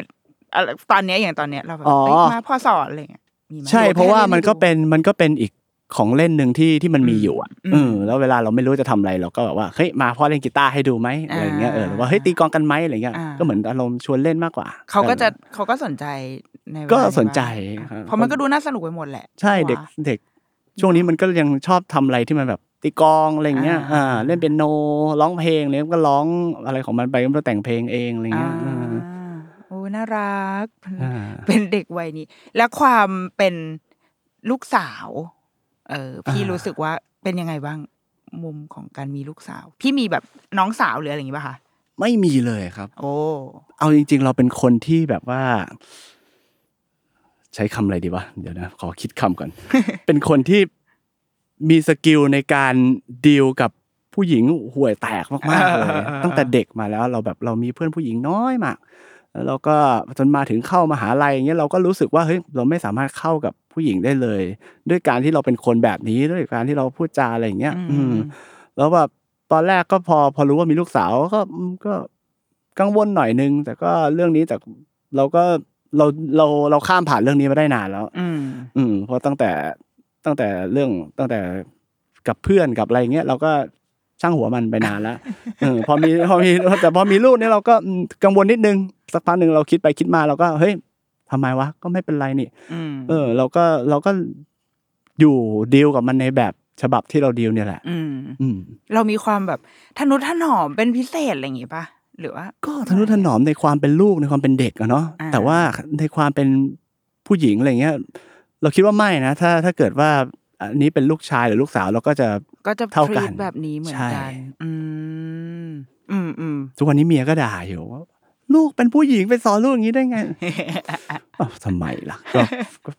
อะไรตอนเนี้ยอย่างตอนเนี้ยเราแบบอ๋อเฮ้ยมาพ่อสอนอะไรอย่างเงี้ยมีไหมใช่หอเพราะว่าแค่มันก็ล่ให้ดูเป็นมันก็เป็นอีก ของเล่นหนึ่งที่ที่มันมีอยู่อะอืมเออแล้วเวลาเราไม่รู้จะทำอะไรเราก็แบบว่าเฮ้ยมาพ่อเล่นกีตาร์ให้ดูไหมอะไรอย่างเงี้ยเออหรือว่าเฮ้ยตีกลองกันไหมอะไรเงี้ยอ่าก็เหมือนอารมณ์ชวนเล่นมากกว่า เขาก็จะเขาก็สนใจในเวลาก็นี้สนใจบ้างครับเพราะมันก็ดูน่าสนุกไปหมดแหละ ใช่เด็กวะเด็ก ช่วงนี้มันก็ยังชอบทำอะไรที่มันแบบตีกลองอะไรอย่างเงี้ยอ่าอ่าเล่นเป็นโนร้องเพลงอะไรก็ร้องอะไรของมันไปก็แต่งเพลงเองอะไรเงี้ยอ่าเออโอ้น่ารักอ่าเป็นเด็กวัยนี้ และความเป็นลูกสาว เออพี่อ่ารู้รู้สึกว่าเป็นยังไงบ้างมุมของการมีลูกสาว พี่มีแบบน้องสาวหรืออะไรอย่างงี้ป่ะคะไม่มีเลยครับ โอ้เอาจริง ๆ เราเป็นคนที่แบบว่า ใช้คำอะไรดีวะเดี๋ยวนะขอคิดคำก่อน เป็นคนที่มีสกิลในการดีลกับผู้หญิงห่วยแตกมากๆเลยตั้งแต่เด็กมาแล้ว เราแบบเรามีเพื่อนผู้หญิงน้อยมาก แล้วเราก็จนมาถึงเข้ามหาลัยอย่างเงี้ยเราก็รู้สึกว่าเฮ้ยเราไม่สามารถเข้ากับผู้หญิงได้เลย ด้วยการที่เราเป็นคนแบบนี้ด้วยการที่เราพูดจาอะไรอย่างเงี้ย อืม แล้วแบบตอนแรกก็พอพอรู้ว่ามีลูกสาวก็อืมก็กังวลหน่อยนึง แต่ก็เรื่องนี้แต่เราก็เราเราเราข้ามผ่านเรื่องนี้มาได้นานแล้ว อืม อืมเพราะตั้งแต่ตั้งแต่เรื่องตั้งแต่กับเพื่อนกับอะไรเงี้ยเราก็ ช่างหัวมันไปนานแล้วเออพอมีพอมีแต่พอมีลูกเนี่ยเราก็อืมกังวลนิดนึงสักพักหนึ่งเราคิดไปคิดมาเราก็เฮ้ยทำไมวะก็ไม่เป็นไรนี่อืมเออ เราก็เราก็อยู่ดีลกับมันในแบบฉบับที่เราดีลเนี่ยแหละอืมอืมเรามีความแบบทนุถนอมเป็นพิเศษอะไรอย่างงี้ปะหรือว่า ก็ทนุถนอมในความเป็นลูกในความเป็นเด็กอะเนาะอ่าแต่ว่าในความเป็นผู้หญิงอะไรเงี้ย เราคิดว่าไม่นะถ้าถ้าเกิดว่า อันนี้เป็นลูกชายหรือลูกสาวเราก็จะก็จะเท่ากัน treat แบบนี้เหมือนใช่กันอืมอืมอืมทุกวันนี้เมียก็ด่าอยู่ว่าลูกเป็นผู้หญิงไปสอนลูกอย่างนี้ได้ไงอ้าวทำไมล่ะก็ก็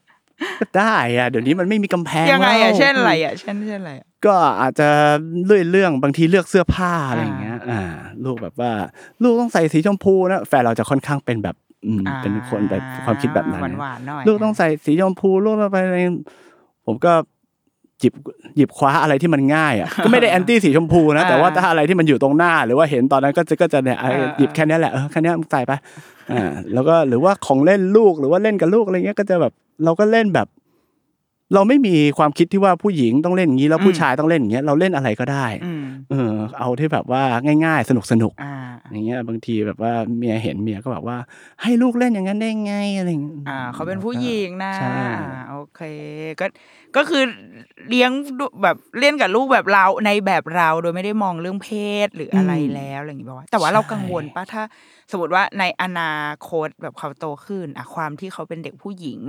ก็ได้อะเดี๋ยวนี้มันไม่มีกำแพงยังไงอะแล้วเช่นอะไรอะเช่นเช่นอะไรอะก็อาจจะเลื่อยเรื่องบางทีเลือกเสื้อผ้าอะไรอย่างเงี้ย อ่า ลูกแบบว่า ลูกต้องใส่สีชมพูนะแฟนเราจะค่อนข้างเป็นแบบอืมเป็นคนแบบความคิดแบบนั้นหวานนะหวานๆหน่อยลูกต้องใส่สีชมพูลูกต้องไปอะไรผมก็ หยิบหยิบคว้าอะไรที่มันง่ายอะก็ไม่ได้แอนตี้สีชมพูนะแต่ว่าถ้าอะไรที่มันอยู่ตรงหน้า หรือว่าเห็นตอนนั้นก็จะก็จะเนี่ยเออหยิบแค่เนี้ยแหละเออแค่เนี้ยมึงใส่ไปอ่าแล้วก็หรือว่าของเล่นลูกหรือว่าเล่นกับลูกอะไรเงี้ยก็จะแบบเราก็เล่นแบบ เราไม่มีความคิดที่ว่าผู้หญิงต้องเล่นอย่างนี้แล้วผู้ชายต้องเล่นอย่างเงี้ยเราเล่นอะไรก็ได้อืมเออ เอาที่แบบว่าง่าย ๆ สนุกสนุกอ่าอย่างเงี้ยบางทีแบบว่าเมียเห็นเมียก็แบบว่า ให้ลูกเล่นอย่างนั้นได้ไงอะไรอย่างเงี้ยอ่าเขาเป็นผู้หญิงนะใช่อ่าโอ เค ก็ก็คือเลี้ยงดูแบบเล่นกับลูกแบบเราในแบบเราโดยไม่ได้มองเรื่องเพศหรืออะไรแล้วอะไรอย่างงี้ป่าวะแต่ว่าเรากังวลปะถ้า สมมติว่าในอนาคตแบบเขาโตขึ้นอะความที่เขาเป็นเด็กผู้หญิง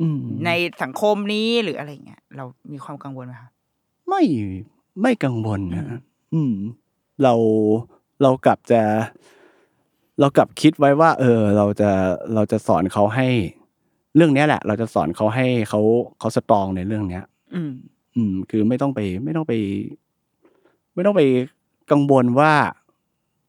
อืมในสังคมนี้หรืออะไรเงี้ยเรามีความกังวลไหมคะไม่ไม่กังวลนะอืม เราเรากลับจะ เรากลับคิดไว้ว่า เออ เราจะเราจะสอนเขาให้ เรื่องเนี้ยแหละ เราจะสอนเขาให้เขาเขาสตรองในเรื่องเนี้ย อืม อืม คือไม่ต้องไป ไม่ต้องไป ไม่ต้องไปกังวลว่า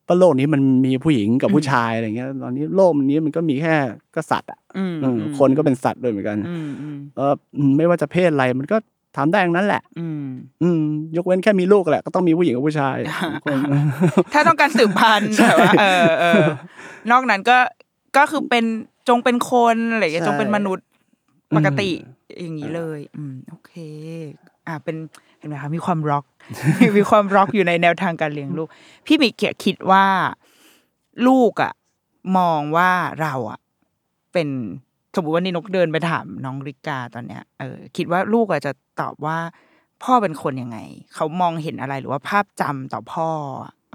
ว่าโลกนี้มันมีผู้หญิงกับผู้ชายอะไรเงี้ย ตอนนี้โลกนี้มันก็มีแค่กษัตริย์อะอืมเออคนก็เป็นสัตว์ด้วยเหมือนกันอืมอืมเอออืมไม่ว่าจะเพศอะไรมันก็ทำได้ทั้งนั้นแหละอืมอืม ยกเว้นแค่มีลูกแหละ ก็ต้องมีผู้หญิงกับผู้ชายคนถ้าต้องการสืบพันธุ์ใช่แบบว่าเออเออนอกนั้นก็ก็คือเป็น จงเป็นคนอะไรอย่างเงี้ยใช่จงเป็นมนุษย์ปกติอืมอย่างนี้เลย อืมโอเค อ่าเป็นเห็นไหมคะมีความร็อก มีความร็อกอยู่ในแนวทางการเลี้ยงลูก พี่มิกเกียคิดว่าลูกอะ มองว่าเราอะ เป็นสมมติว่านี่นกเดินไปถามน้องริกาตอนเนี้ยเออคิดว่าลูกอาจจะตอบว่า พ่อเป็นคนยังไง เขามองเห็นอะไรหรือว่าภาพจำต่อพ่อ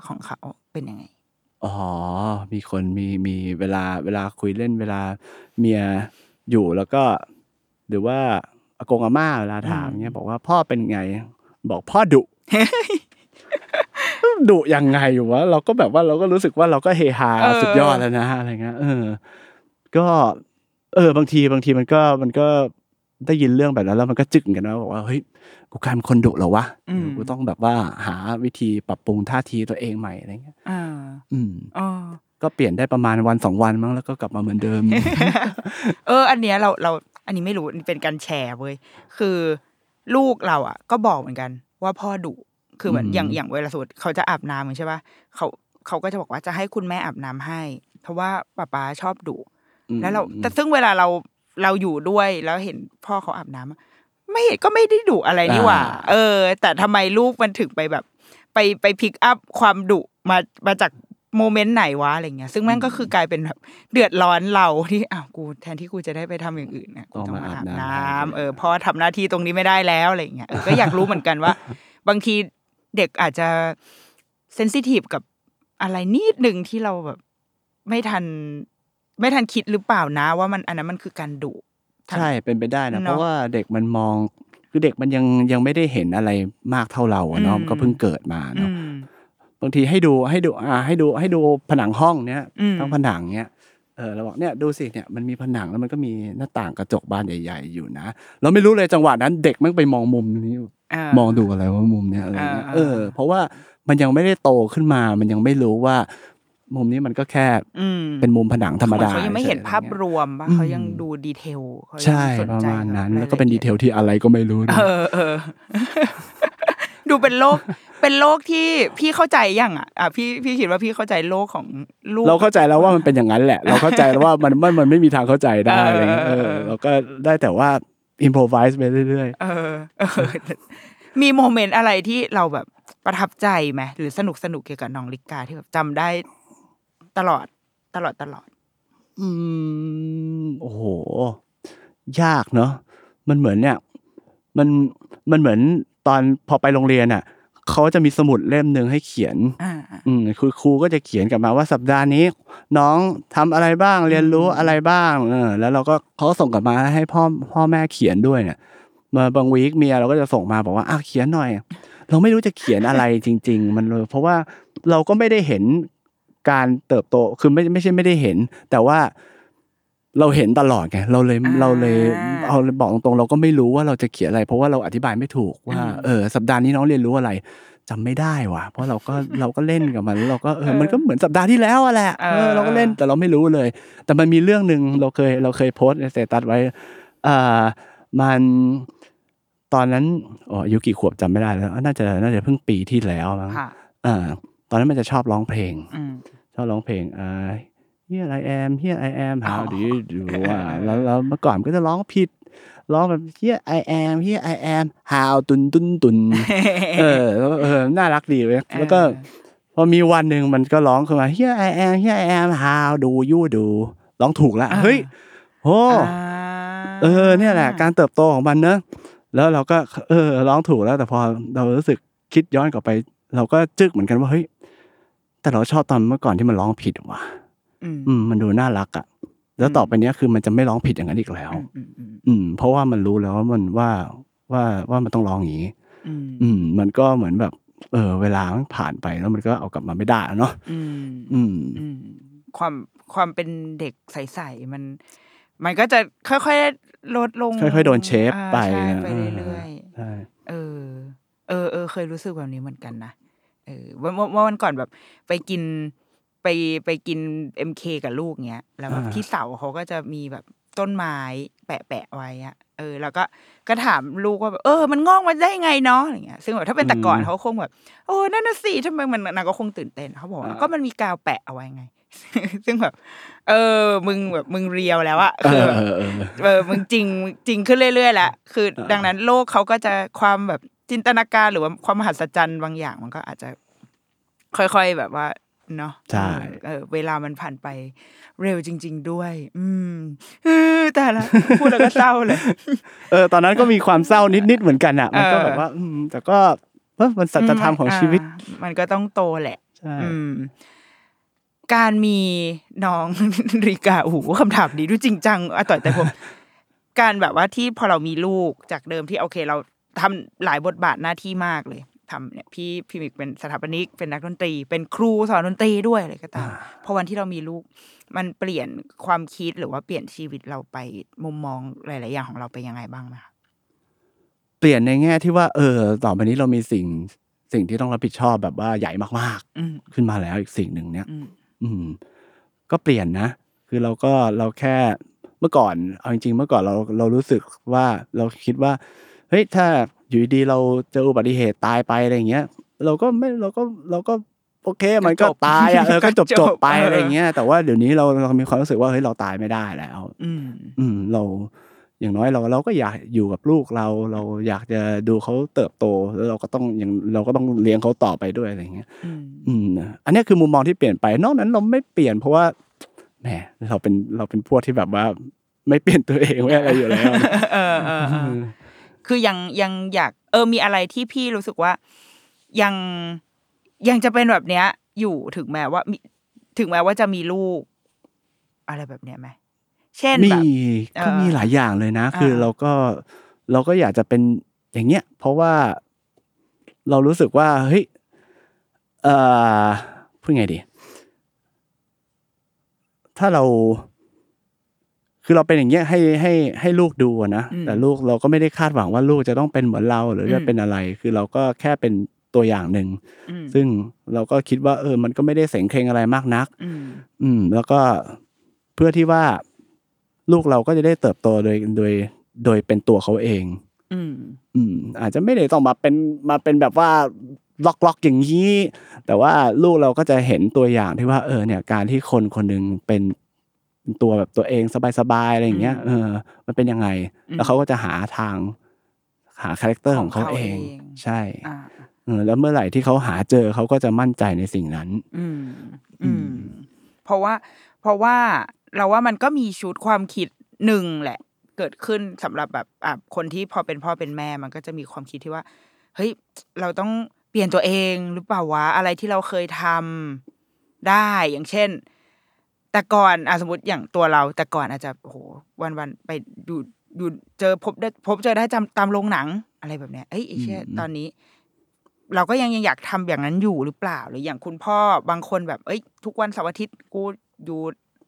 ของเขาเป็นยังไง อ๋อ มีคน มี มีเวลา เวลาคุยเล่น เวลาเมียอยู่ แล้วก็ หรือว่าอากงอาม่าเวลาถามเงี้ยบอกว่า พ่อเป็นไง บอก พ่อดุดุยังไงอยู่วะ เราก็แบบว่า เราก็รู้สึกว่า เราก็เฮฮา เออสุดยอดแล้วนะ อะไรเงี้ย เออ ก็ เออ บางที บางทีมันก็ มันก็ได้ยินเรื่องแบบนั้น แล้วมันก็จึกเหมือนกันนะ บอกว่า เฮ้ย กูกลายเป็นคนดุเหรอวะอืมกูต้องแบบว่าหาวิธีปรับปรุงท่าทีตัวเองใหม่อะไรเงี้ยอ่าอืมอ๋อก็เปลี่ยนได้ประมาณวันสองวันมั้งแล้วก็กลับมาเหมือนเดิม เออ อันเนี้ยเราเราอันนี้ไม่รู้เป็นการแชร์เว้ยคือลูกเราอะ ก็บอกเหมือนกัน ว่าพ่อดุคือเหมือนอืมอย่างอย่างเวลาสมมติเขาจะอาบน้ำใช่ปะเขาเขาก็จะบอกว่าจะให้คุณแม่อาบน้ำให้ เพราะว่าป้าป๊าชอบดุแล้วเรา แต่ซึ่งเวลาเราเราอยู่ด้วยแล้วเห็นพ่อเขาอาบน้ำอะ ไม่เห็นก็ไม่ได้ดุอะไรนี่หว่า เออ แต่ทำไมลูกมันถึงไปแบบ ไปไปพิกอัพความดุมามาจากโมเมนต์ไหนวะอะไรเงี้ยซึ่งแม่งก็คือกลายเป็นแบบเดือดร้อนเราที่อ้าวกูแทนที่กูจะได้ไปทำอย่างอื่นเนี่ยกูต้องมาอาบน้ำเออพ่อทำหน้าที่ตรงนี้ไม่ได้แล้วอะไรเงี้ยเออก็อยากรู้เหมือนกันว่า บางทีเด็กอาจจะเซนซิทีฟกับอะไรนิดหนึ่งที่เราแบบ ไม่ทัน ไม่ทันคิดหรือเปล่านะ ว่ามันอันนั้นมันคือการดุ ใช่เป็นไปได้นะเนอะเพราะว่าเด็กมันมองคือเด็กมันยังยังไม่ได้เห็นอะไรมากเท่าเราอะเนาะอืมมันก็เพิ่งเกิดมาอืเนาะมบางทีให้ดูให้ดูอ่าให้ดูให้ดูผนังห้องเนี้ยอืมทั้งผนังเนี้ยเออเราบอกเนี่ยดูสิเนี่ยมันมีผนังแล้วมันก็มีหน้าต่างกระจกบานใหญ่ ๆ อยู่นะเราไม่รู้เลยจังหวะนั้นเด็กมันไปมองมุมนี้มองดูอะไรว่ามุมเนี้ยอะไรเงี้ยอ่าเออ เพราะว่ามันยังไม่ได้โตขึ้นมา มันยังไม่รู้ว่า มุมนี้มันก็แค่อืมเป็นมุมผนังธรรมดาเขายังไม่เห็นฉๆภาพอะไรรเงี้ยวมปะอืมเขายังดูดีเทลเขายังใช่สนประใจมาณนั้นกับแล้วก็เป็นรายดีละเทลที่อะไรก็ไม่รู้ด้วยเออเออดูเป็นโลกเป็นโลกที่พี่เข้าใจยังอะอะพี่พี่คิดว่าพี่เข้าใจโลกของลูกเราเข้าใจแล้วว่ามันเป็นอย่างนั้นแหละ เราเข้าใจแล้วว่ามันมันมันไม่มีทางเข้าใจได้เออออะไรเงี้ยเออเออเราก็ได้แต่ว่าอินโ o รไวส์ไปเรื่อยเออเออมีโมเมนต์อะไรที่เราแบบประทับใจไหมหรือสนุกสนุกเกี่ยวกับน้องลิกาที่แบบจำได้ ตลอดตลอดตลอดๆอืมโอ้โห ยากเนาะมันเหมือนเนี่ย มันมันเหมือนตอนพอไปโรงเรียนอะเขาจะมีสมุดเล่มหนึ่งให้เขียนอ่าอืมคือครูก็จะเขียนกลับมาว่าสัปดาห์นี้ น้องทำอะไรบ้างเรียนรู้อะไรบ้างเออแล้วเราก็เขาก็ส่งกลับมาให้พ่อพ่อแม่เขียนด้วยเนี่ยมาบางวีคเมียเราก็จะส่งมาบอกว่าอะเขียนหน่อย เราไม่รู้จะเขียนอะไรจริง ๆ มันเลยเพราะว่าเราก็ไม่ได้เห็น การเติบโตคือไม่ไม่ใช่ไม่ได้เห็น แต่ว่าเราเห็นตลอดไงเราเลยเราเลยเอาบอกตรงๆเราก็ไม่รู้ว่าเราจะเขียนอะไร เพราะว่าเราอธิบายไม่ถูกว่าเออสัปดาห์นี้น้องเรียนรู้อะไรจำไม่ได้ว่ะ เพราะเราก็เราก็เล่นกับมันแล้วเราก็เออมันก็เหมือนสัปดาห์ที่แล้วอะแหละเออเราก็เล่นแต่เราไม่รู้เลย แต่มันมีเรื่องหนึ่งเราเคยเราเคยโพสต์ในสเตตัสไว้อ่ามันตอนนั้นอ๋ออายุกี่ขวบจำไม่ได้แล้วน่าจะน่าจะเพิ่งปีที่แล้วมั้งค่ะอ่า ตอนนั้นมันจะชอบร้องเพลงอืมชอบร้องเพลงอ่า Here I am Here I am อ๋ How อ do you do อ่าแล้วแล้วเมื่อก่อนมันก็จะร้องผิดร้องแบบ Here I am Here I am How ตุนตุนตุนเออแล้วก็เออน่ารักดีเลยแล้วก็พอมีวันหนึ่งมันก็ร้องขึ้นมา Here I am Here I am How do you do ร้องถูกละอ่าเฮ้ยโอ้อ่าเออเนี่ยแหละ การเติบโตของมันเนอะแล้วเราก็เออร้องถูกแล้วแต่พอเรารู้สึกคิดย้อนกลับไป เราก็จึกเหมือนกันว่าเฮ้ย แต่เราชอบตอนเมื่อก่อนที่มันร้องผิดว่ะอืมอืมมันดูน่ารักอะแล้วต่อไปเนี้ยคือมันจะไม่ร้องผิดอย่างนั้นอีกแล้วอืมอืมอืม เพราะว่ามันรู้แล้วว่ามันว่าว่าว่ามันต้องร้องอย่างนี้ อืมอืมมันก็เหมือนแบบ เออ เวลามันผ่านไปแล้วมันก็เอากลับมาไม่ได้อะเนาะอืมอืมอืมความความเป็นเด็กใสๆมัน มันก็จะค่อยๆลดลง ค่อยๆโดนเชฟอ่าไปใช่นะไปเรื่อยๆใช่เออ เออเออเคยรู้สึกแบบนี้เหมือนกันนะ เออวันวันวันวันก่อนแบบไปกินไปไปกินเอ็มเคกับลูกเงี้ย แล้วแบบอ่าที่เสาเขาก็จะมีแบบต้นไม้แปะแปะๆไว้อะเออ แล้วก็ก็ถามลูกว่าแบบเออ มันงอกมาได้ไงเนาะอะไรเงี้ย ซึ่งแบบถ้าเป็นแต่ก่อนเขาคงแบบโอ้นั่นน่ะสิทำไมมันนางก็คงตื่นเต้นเขาบอกว่าก็มันมีกาวแปะเอาไว้ไง ซึ่งแบบ เออ มึงแบบมึงเรียวแล้วอะเอคืออแบบเออเออเออมึงจริงจริงขึ้นเรื่อยๆแหละคือ ดังนั้นโลกเขาก็จะความแบบ จินตนาการหรือว่าความมหัศจรรย์บางอย่างมันก็อาจจะค่อยๆแบบว่าเนาะใช่เออเวลามันผ่านไปเร็วจริง ๆ ด้วย อืมเออแต่ละพูดแล้วก็เศร้าเลย เออ ตอนนั้นก็มีความเศร้านิดๆเหมือนกันอะ มันก็เออแบบว่า อืม แต่ก็เออมันสัจธรรมของชีวิตอ่ามันก็ต้องโตแหละใช่อืมการมีน้องริกาโอ้โหคำถามนี้ดูจริงจังอะต่อยแต่ผมการแบบว่าที่พอเรามีลูกจากเดิมที่โอเค เรา ทำหลายบทบาทหน้าที่มากเลยทำเนี่ยพี่พี่มิกเป็นสถาปนิกเป็นนักดนตรี เป็นครูสอนดนตรีด้วยอะไรก็ตามพอวันที่เรามีลูก มันเปลี่ยนความคิดหรือว่าเปลี่ยนชีวิตเราไปมุมมองหลาย ๆ อย่างของเราไปยังไงบ้างไหมคะเปลี่ยนในแง่ที่ว่า เออ ต่อไปนี้เรามีสิ่งสิ่งที่ต้องรับผิดชอบแบบว่าใหญ่มากอืมๆขึ้นมาแล้วอีกสิ่งหนึ่งเนี่ยอืมอืม ก็เปลี่ยนนะ คือเราก็เราแค่เมื่อก่อนเอาจริงๆเมื่อก่อนเราเรารู้สึกว่าเราคิดว่า เฮ้ยถ้าอยู่ดีๆเราเจออุบัติเหตุตายไปอะไรอย่างเงี้ย เราก็ไม่เราก็เราก็โอเคมันก็จบตายอะเออก็จบก็จจบบไปเออออะไรอย่างเงี้ยแต่ว่าเดี๋ยวนี้เราเรามีความรู้สึกว่าเฮ้ยเราตายไม่ได้แล้ว อืมอืมเราอย่างน้อยเราเราก็อยากอยู่กับลูกเราเราอยากจะดูเขาเติบโตแล้วเราก็ต้องอย่างเราก็ต้องเลี้ยงเขาต่อไปด้วยอะไรอย่างเงี้ยอืมอืมนะอันเนี้ยคือมุมมองที่เปลี่ยนไป นอกนั้นเราไม่เปลี่ยนเพราะว่าแหมเราเป็นเราเป็นพวกที่แบบว่า ไม่เปลี่ยนตัวเองไม่อะไรอยู่แล้ว เออเออเออคือยังยังอยากเออมีอะไรที่พี่รู้สึกว่ายังยังจะเป็นแบบเนี้ย อยู่ถึงแม้ว่ามีถึงแม้ว่าจะมีลูก อะไรแบบเนี้ยไหมเช่นมีแบบก็มีหลายอย่างเลยนะอ่าคือเราก็เราก็อยากจะเป็นอย่างเงี้ย เพราะว่าเรารู้สึกว่าเฮ้ยเอ่อพูดไงดี ถ้าถ้าเรา คือเราเป็นอย่างเงี้ยให้ให้ให้ลูกดูอะนะอืมแต่ลูกเราก็ไม่ได้คาดหวังว่าลูกจะต้องเป็นเหมือนเราหรือจะอืมเป็นอะไร คือเราก็แค่เป็นตัวอย่างหนึ่งอืมซึ่งเราก็คิดว่า เออ มันก็ไม่ได้เสงเครงอะไรมากนักอืมอืม แล้วก็เพื่อที่ว่าลูกเราก็จะได้เติบโตโดยโดยโดยเป็นตัวเขาเอง อืม อืม อาจจะไม่ได้ต้องมาเป็นมาเป็นแบบว่าล็อกล็อกอย่างนี้ แต่ว่าลูกเราก็จะเห็นตัวอย่างที่ว่า เออ เนี่ย การที่คนคนหนึ่งเป็น เป็นตัวแบบตัวเองสบายๆอะไรอย่างเงี้ยเออ มันเป็นยังไง แล้วเขาก็จะหาทาง หา character ของเขาของเขาเองเอง ใช่อ่าเออแล้วเมื่อไหร่ที่เขาหาเจอเขาก็จะมั่นใจในสิ่งนั้น อืม อืม เพราะว่า เพราะว่าเราว่ามันก็มีชุดความคิดหนึ่งแหละ เกิดขึ้นสำหรับแบบอะคนที่พอเป็นพ่อเป็นแม่มันก็จะมีความคิดที่ว่า เฮ้ย เราต้องเปลี่ยนตัวเองหรือเปล่าวะอะไรที่เราเคยทำได้อย่างเช่น แต่ก่อนอะสมมติอย่างตัวเรา แต่ก่อนอาจจะโอ้โหวันวันๆไปดูดูเจอพบได้พบเจอได้จำตามโรงหนังอะไรแบบเนี้ยเอ้ยไอ้เชี่ยอืมตอนนี้ เราก็ยังยังอยากทำอย่างนั้นอยู่หรือเปล่า หรืออย่างคุณพ่อบางคนแบบ เอ้ย ทุกวันเสาร์อาทิตย์กูอยู่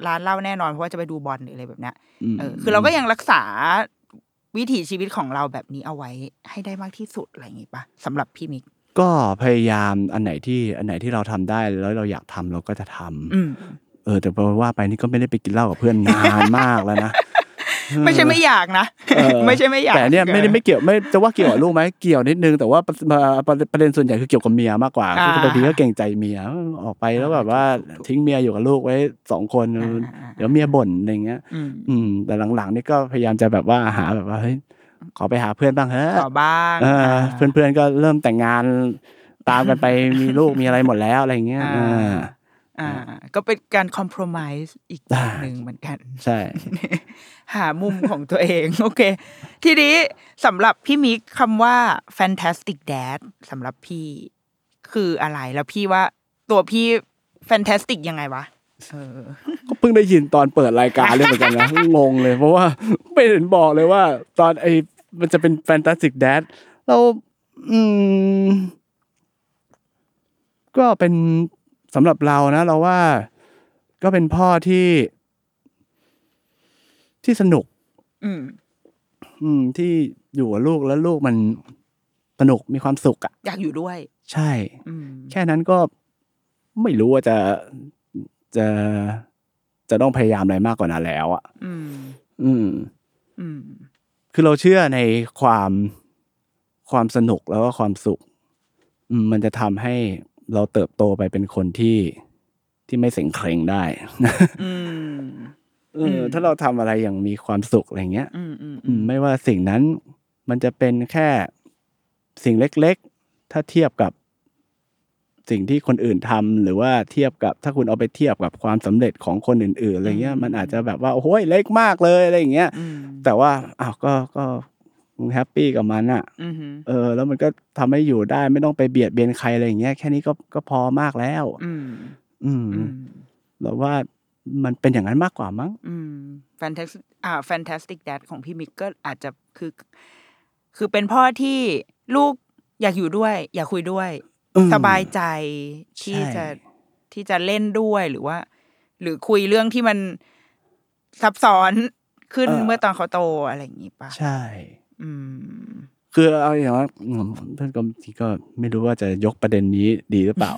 ร้านเหล้าแน่นอนเพราะว่าจะไปดูบอลหรืออะไรแบบเนี้ยมเออคือเราก็ยังรักษาวิถีชีวิตของเราแบบนี้เอาไว้ให้ได้มากที่สุดอะไรอย่างงี้ปะสำหรับพี่มิกก็พยายามอันไหนที่อันไหนที่เราทำได้แล้วเราอยากทำเราก็จะทำอืม เออแต่พอว่าไปนี่ก็ไม่ได้ไปกินเหล้ากับเพื่อนนานมากแล้วนะไม่ใช่ไม่อยากนะเออไม่ใช่ไม่อยากแต่เนี่ยไม่ได้ไม่เกี่ยวไม่จะว่าเกี่ยวกับลูกไหมเกี่ยวนิดนึงแต่ว่าประประประเด็นส่วนใหญ่คือเกี่ยวกับเมียมากกว่าอ่าคือบางทีก็เกรงใจเมียออกไปแล้วแบบว่าทิ้งเมียอยู่กับลูกไว้สองคนอ่าเดี๋ยวเมียบ่นอะไรเงี้ยอืมอืม แต่หลังๆนี่ก็พยายามจะแบบว่าหาแบบว่าเฮ้ยขอไปหาเพื่อนบ้างเฮ้ยขอบ้างเอออ่าเพื่อนๆก็เริ่มแต่งงานตามกันไปมีลูกมีอะไรหมดแล้วอะไรเงี้ย อ่าอ่าอ่า ก็เป็นการคอม p r o m i s e อีกอย่างอ่าหนึ่งเหมือนกัน ใช่ หามุมของตัวเอง โอเค ทีนี้สำหรับพี่มิกคำว่า fantastic dad สำหรับพี่คืออะไรแล้วพี่ว่าตัวพี่ fantastic ยังไงวะเออก็เพิ่งได้ยินตอนเปิดรายการเลยเหมือนกันนะงงเลย เพราะว่าไม่เห็นบอกเลยว่า ตอนไอ้มันจะเป็นแฟนตาสติกแดดเรา อืม ก็เป็น สำหรับเรานะ เราว่าก็เป็นพ่อที่ที่สนุก อืม อืม ที่อยู่กับลูกแล้วลูกมันสนุกมีความสุขอะอยากอยู่ด้วย ใช่ อืม แค่นั้นก็ไม่รู้ว่าจะจะจะต้องพยายามอะไรมากกว่านั้นแล้วอะอืม อืม อืม คือเราเชื่อในความความสนุกแล้วก็ความสุข อืมมันจะทำให้ เราเติบโตไปเป็นคนที่ที่ไม่เสงเคร่งได้อืมเออถ้าเราทำอะไรอย่างมีความสุขอะไรเงี้ยอืมอืมอืมไม่ว่าสิ่งนั้นมันจะเป็นแค่สิ่งเล็กๆ ถ้าเทียบกับสิ่งที่คนอื่นทำหรือว่าเทียบกับถ้าคุณเอาไปเทียบกับความสำเร็จของคนอื่นๆอะไรเงี้ย มันอาจจะแบบว่าโอ้โหเล็กมากเลยอะไรอย่างเงี้ยอืมแต่ว่าอ้าวก็ก็ มึงแฮปปี้กับมันอะอืมเออ แล้วมันก็ทำให้อยู่ได้ไม่ต้องไปเบียดเบียนใครอะไรอย่างเงี้ยแค่นี้ก็ก็พอมากแล้ว อืมอืมอืมเราว่ามันเป็นอย่างนั้นมากกว่ามั้งอืม fantastic อ่า fantastic dad ของพี่มิกก็อาจจะคือ คือเป็นพ่อที่ลูกอยากอยู่ด้วย อยากคุยด้วยอืมสบายใจที่ใช่จะที่จะเล่นด้วยหรือว่า หรือคุยเรื่องที่มันซับซ้อนขึ้นเมื่อตอนเขาโตอะไรอย่างนี้ปะใช่ อืม คือเอาอย่างว่าอืมเพื่อนก็บางทีก็ไม่รู้ว่าจะยกประเด็นนี้ดีหรือเปล่า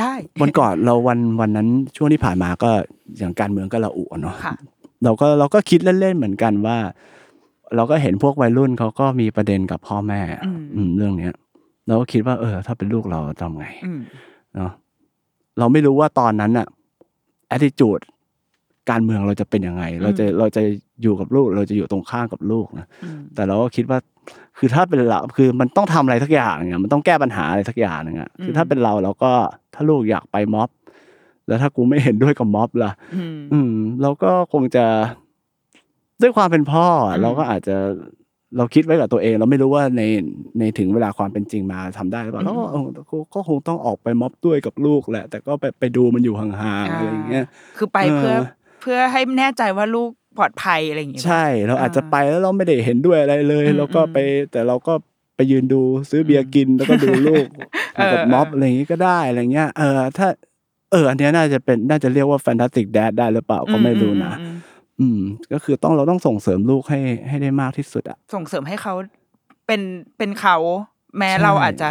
ได้วันก่อนเราวันวันนั้นช่วงที่ผ่านมาก็อย่างการเมืองก็ระอุอะเนาะค่ะเราก็เราก็คิดเล่นๆเหมือนกันว่า เราก็เห็นพวกวัยรุ่นเขาก็มีประเด็นกับพ่อแม่ อืมอืมเรื่องเนี้ยเราก็คิดว่า เออ ถ้าเป็นลูกเราทำไงอืมเนาะเราไม่รู้ว่าตอนนั้นอะ attitude การเมืองเราจะเป็นยังไง เราจะเราจะอยู่กับลูก เราจะอยู่ตรงข้ามกับลูกนะอืมแต่เราก็คิดว่าคือถ้าเป็นเราคือมันต้องทำอะไรสักอย่างเนี่ยมันต้องแก้ปัญหาอะไรสักอย่างหนึงอะคือถ้าเป็นเราเราก็ถ้าลูกอยากไปม็อบ แล้วถ้ากูไม่เห็นด้วยกับม็อบล่ะ อืมอืมเราก็คงจะด้วยความเป็นพ่ออะอืมเราก็อาจจะเราคิดไว้กับตัวเอง เราไม่รู้ว่าในในถึงเวลาความเป็นจริงมาทำได้หรือเปล่าเราก็เออก็ก็คงต้องออกไปม็อบด้วยกับลูกแหละ แต่ก็ไปไปดูมันอยู่ห่างๆอะไรอย่างเงี้ยคือไปเพื่อ เออเพื่อให้แน่ใจว่าลูกปลอดภัยอะไรอย่างงี้ปะใช่ เราอาจจะอ่าไปแล้วเราไม่ได้เห็นด้วยอะไรเลยอืมเราก็ไปแต่เราก็ไปยืนดูซื้อเบียร์กินแล้วก็ดูลูกเออกับม็อบเออออะไรอย่างงี้ก็ได้อะไรเงี้ยเออถ้า เออ อันเนี้ยน่าจะเป็นน่าจะเรียกว่าแฟนตาติกแดดได้หรือเปล่าก็ไม่รู้นะอืมอืมอืมก็คือต้องเราต้องส่งเสริมลูกให้ให้ได้มากที่สุดอะส่งเสริมให้เขาเป็นเป็นเขา แม้ใช่เราอาจจะ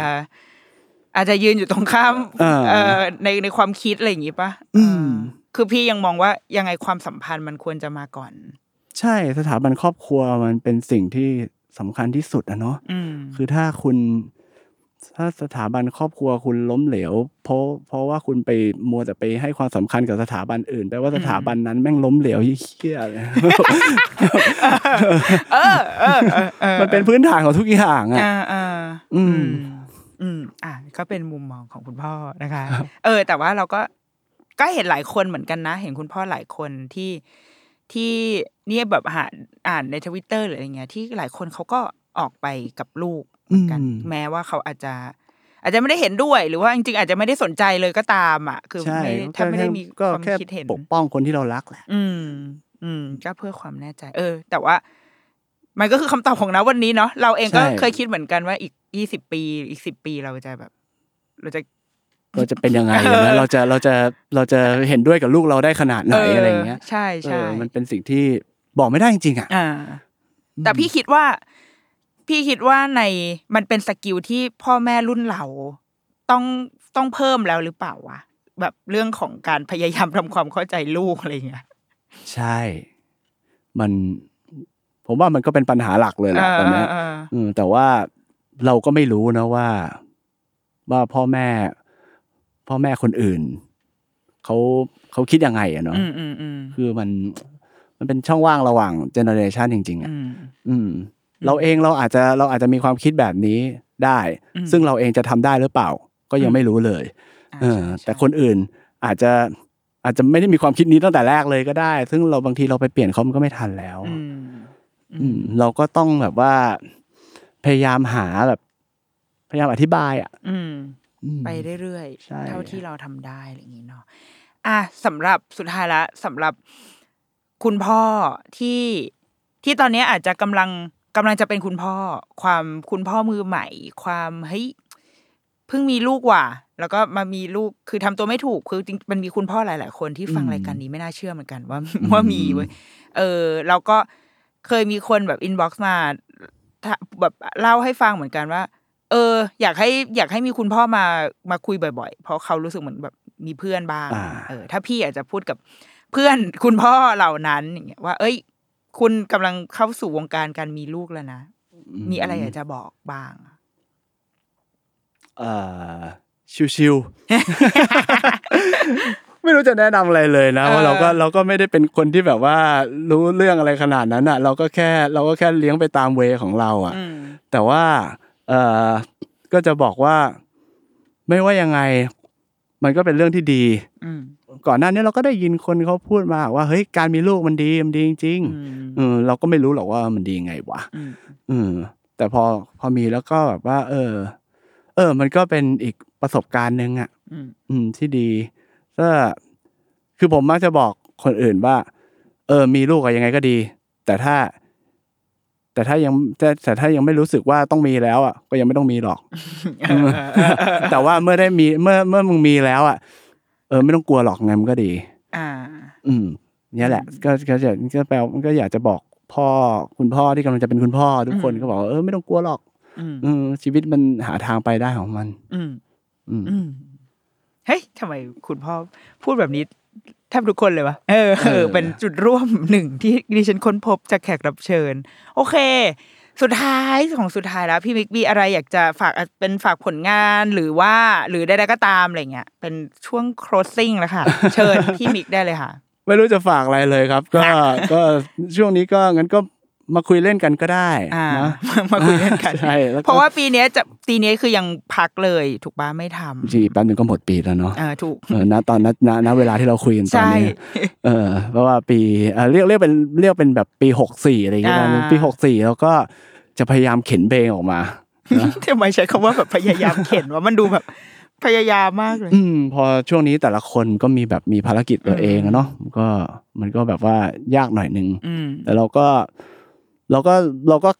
อาจจะยืนอยู่ตรงข้ามเออเออในในความคิดอะไรอย่างงี้ปะอืมเออ คือพี่ยังมองว่ายังไงความสัมพันธ์มันควรจะมาก่อน ใช่สถาบันครอบครัวมันเป็นสิ่งที่สำคัญที่สุดอะเนาะอืมคือถ้าคุณ ถ้าสถาบันครอบครัวคุณล้มเหลว เพราะเพราะว่าคุณไปมัวแต่ไปให้ความสำคัญกับสถาบันอื่นแปลว่าสถาบันนั้นแม่งล้มเหลวเหี้ยๆเลยเออเออเออเออมันเป็นพื้นฐานของทุกอย่างอะอ่าอ่าอืมอืมอ่าก็เป็นมุมมองของคุณพ่อนะคะ เออ แต่ว่าเราก็ ก็เห็นหลายคนเหมือนกันนะ เห็นคุณพ่อหลายคนที่ที่เนี่ยแบบหาอ่านในทวิตเตอร์หรืออะไรเงี้ยที่หลายคนเขาก็ออกไปกับลูกเหมือนกันอืมแม้ว่าเขาอาจจะ อาจจะไม่ได้เห็นด้วย หรือว่าจริงๆอาจจะไม่ได้สนใจเลยก็ตามอะ คือใช่ไม่ถ้าไม่ได้มีก็ความแค่คิดเห็นปกป้องคนที่เรารักแหละ อืม อืมก็เพื่อความแน่ใจ เออ แต่ว่า มันก็คือคำตอบของนะวันนี้เนาะเราเองก็ใช่เคยคิดเหมือนกันว่าอีกยี่สิบปี อีกสิบปีเราจะแบบ เราจะ เราจะเป็นยังไงเออนะเราจะเราจะเราจะเห็นด้วยกับลูกเราได้ขนาดไหนอะไรอย่างเงี้ย ใช่ใช่เออมันเป็นสิ่งที่บอกไม่ได้จริงๆอะอ่าแต่พี่คิดว่า พี่คิดว่าในมันเป็นสกิลที่พ่อแม่รุ่นเราต้องต้องเพิ่มแล้วหรือเปล่าวะแบบเรื่องของการพยายามทำความเข้าใจลูกอะไรเงี้ยใช่ มันผมว่ามันก็เป็นปัญหาหลักเลยแหละตอนเนี้ยเอออืมแต่ว่าเราก็ไม่รู้นะว่า ว่าพ่อแม่ พ่อแม่คนอื่นเขาเขาคิดยังไงอะเนาะอืมอืมอืมคือมันมันเป็นช่องว่างระหว่างเจเนอเรชันจริง ๆอะอืมอืมเราเองเราอาจจะเราอาจจะมีความคิดแบบนี้ได้อืมซึ่งเราเองจะทำได้หรือเปล่า ก็ยังไม่รู้เลยอ่าเออใช่ใช่แต่คนอื่นอาจจะอาจจะไม่ได้มีความคิดนี้ตั้งแต่แรกเลยก็ได้ ซึ่งเราบางทีเราไปเปลี่ยนเขามันก็ไม่ทันแล้ว อืมอืมเราก็ต้องแบบว่า พยายามหาแบบ พยายามอธิบาย อะอืมอืม ไปเรื่อยใช่ๆเท่าที่เราทำได้อะไรอย่างนี้เนาะอะสำหรับสุดท้ายละสำหรับคุณพ่อที่ที่ตอนนี้อาจจะกำลังกำลังจะเป็นคุณพ่อ ความคุณพ่อมือใหม่ ความเฮ้ยเพิ่งมีลูกว่ะ แล้วก็มามีลูกคือทำตัวไม่ถูกคือจริงมันมีคุณพ่อหลาย ๆ คนที่ฟังรายการนี้ไม่น่าเชื่อเหมือนกันว่าว่ามีเว้ยเออเราก็เคยมีคนแบบอินบ็อกซ์มาถ้าแบบเล่าให้ฟังเหมือนกันว่า เออ อยากให้อยากให้มีคุณพ่อมามาคุยบ่อยๆ เพราะเขารู้สึกเหมือนแบบมีเพื่อนบ้างอ่าเออ ถ้าพี่อาจจะพูดกับเพื่อนคุณพ่อเหล่านั้นอย่างเงี้ยว่า เอ้ย คุณกำลังเข้าสู่วงการการมีลูกแล้วนะ มีอะไรอยากจะบอกบ้าง เอ่อชิวๆไม่รู้จะแนะนำอะไรเลยนะเออว่าเราก็เราก็ไม่ได้เป็นคนที่แบบว่ารู้เรื่องอะไรขนาดนั้นอะ เราก็แค่ เราก็แค่เลี้ยงไปตามเวของเรา อะอืมแต่ว่า เอ่อก็จะบอกว่าไม่ว่ายังไง มันก็เป็นเรื่องที่ดีอืมก่อนหน้านี้เราก็ได้ยินคนเขาพูดมาว่าเฮ้ยการมีลูกมันดีมันดีจริงอืมๆเออเราก็ไม่รู้หรอกว่ามันดียังไงวะอืมอืมแต่พอพอมีแล้วก็แบบว่า เออ เออ มันก็เป็นอีกประสบการณ์หนึ่งอะอืมอืมที่ดีก็คือผมมักจะบอกคนอื่นว่า เออ มีลูกอะยังไงก็ดี แต่ถ้า แต่ถ้ายังแต่แต่ถ้ายังไม่รู้สึกว่าต้องมีแล้วอะก็ยังไม่ต้องมีหรอก แต่ว่าเมื่อได้มีเมื่อเมื่อมึงมีแล้วอะเออไม่ต้องกลัวหรอกไงมันก็ดี อ่า อืมเนี่ยแหละก็ก็จะก็แปลมันก็อยากจะบอกพ่อคุณพ่อที่กำลังจะเป็นคุณพ่อทุกคนอืมก็บอกว่าเออไม่ต้องกลัวหรอกอืมเออชีวิตมันหาทางไปได้ของมัน อืมอืมอืมเฮ้ยทำไมคุณพ่อพูดแบบนี้ แทบทุกคนเลยวะเออเอเอออ เป็นจุดร่วมหนึ่งที่ดิฉันค้นพบจากแขกรับเชิญ โอเค สุดท้ายของสุดท้ายแล้ว พี่มิกมีอะไรอยากจะฝากเป็นฝากผลงานหรือว่า หรือใดๆก็ตามอะไรเงี้ยเป็นช่วง closing แล้วค่ะ เชิญพี่มิกได้เลยค่ะ ไม่รู้จะฝากอะไรเลยครับ ก็ก็ช่วงนี้ก็งั้นก็ มาคุยเล่นกันก็ได้อ่านะมาคุยเล่นกันใช่แล้วก็เพราะว่าปีเนี้ยจะปีนี้คือยังพักเลย ถูกปะไม่ทำจริงๆแป๊บนึงก็หมดปีแล้วเนาะเออถูกเออณตอนณณณเวลาที่เราคุยกันตอนใช่นี้เออเพราะว่าปีเอ่อเรียกเรียกเป็นเรียกเป็นแบบปีหกสี่อะไรอย่างเงี้ยอ่าปีหกสี่แล้วก็จะพยายามเข็นเพลงออกมาทำไมใช้คำว่าแบบพยายามเข็นว่ามันดูแบบพยายามมากเลย อืมพอช่วงนี้แต่ละคนก็มีแบบมีภารกิจตัวเองอะเนาะมันก็มันก็แบบว่ายากหน่อยนึงอืมแต่เราก็ เราก็เราก็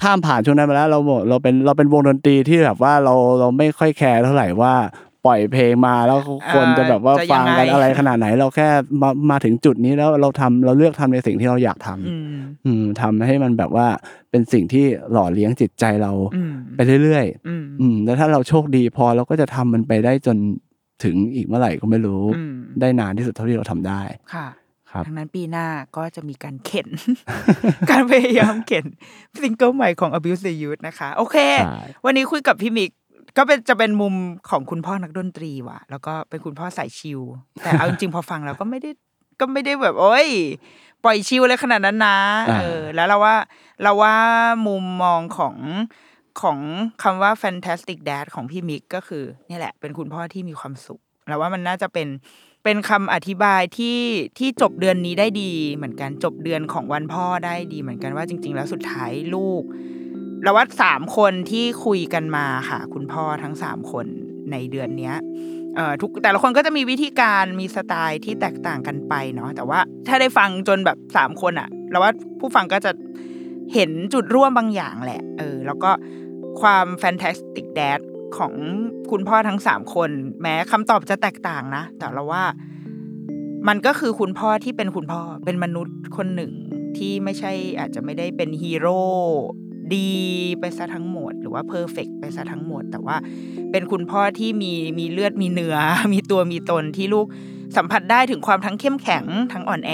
ข้ามผ่านช่วงนั้นมาแล้ว เราบอกเราเป็นเราเป็นวงดนตรีที่แบบว่าเราเราไม่ค่อยแคร์เท่าไหร่ว่าปล่อยเพลงมาแล้วคนจะแบบว่าจะยัฟังงไงกันอะไรขนาดไหน เราแค่มามาถึงจุดนี้แล้วเราทำเราเลือกทำในสิ่งที่เราอยากทำอืมอืมทำให้มันแบบว่าเป็นสิ่งที่หล่อเลี้ยงจิตใจเราอืมไปเรื่อยอืมๆอืมแล้วถ้าเราโชคดีพอเราก็จะทำมันไปได้จนถึงอีกเมื่อไหร่ก็ไม่รู้อืมได้นานที่สุดเท่าที่เราทำได้ค่ะ ครับทั้งนั้นปีหน้าก็จะมีการเข็น การพยายามเข็นซิงเกิลใหม่ของ Abuse the Youth นะคะ โอเคใช่วันนี้คุยกับพี่มิกก็เป็นจะเป็นมุมของคุณพ่อนักดนตรีว่ะ แล้วก็เป็นคุณพ่อสายชิลแต่เอาจริงๆพอฟังแล้วก็ไม่ได้ก็ไม่ได้แบบโอ้ยปล่อยชิลเลยขนาดนั้นนะอ่าเออ แล้วเราว่าเราว่ามุมมองของของคำว่า fantastic dad ของพี่มิกก็คือ นี่แหละ เป็นคุณพ่อที่มีความสุข แล้วว่ามันน่าจะเป็น เป็นคำอธิบายที่ที่จบเดือนนี้ได้ดีเหมือนกันจบเดือนของวันพ่อได้ดีเหมือนกันว่าจริง ๆ แล้วสุดท้ายลูกเราว่าสามคนที่คุยกันมาค่ะ คุณพ่อทั้งสามคนในเดือนเนี้ยเอ่อทุกแต่ละคนก็จะมีวิธีการมีสไตล์ที่แตกต่างกันไปเนาะแต่ว่าถ้าได้ฟังจนแบบสามคนอะเราว่าผู้ฟังก็จะเห็นจุดร่วมบางอย่างแหละ เออ แล้วก็ความ fantastic dad ของคุณพ่อทั้งสามคน แม้คำตอบจะแตกต่างนะ แต่เราว่า มันก็คือคุณพ่อที่เป็นคุณพ่อเป็นมนุษย์คนหนึ่งที่ไม่ใช่อาจจะไม่ได้เป็นฮีโร่ดีไปซะทั้งหมด หรือว่า perfect ไปซะทั้งหมด แต่ว่าเป็นคุณพ่อที่มีมีเลือดมีเนื้อ มีตัวมีตนที่ลูกสัมผัสได้ถึงความทั้งเข้มแข็งทั้งอ่อนแอ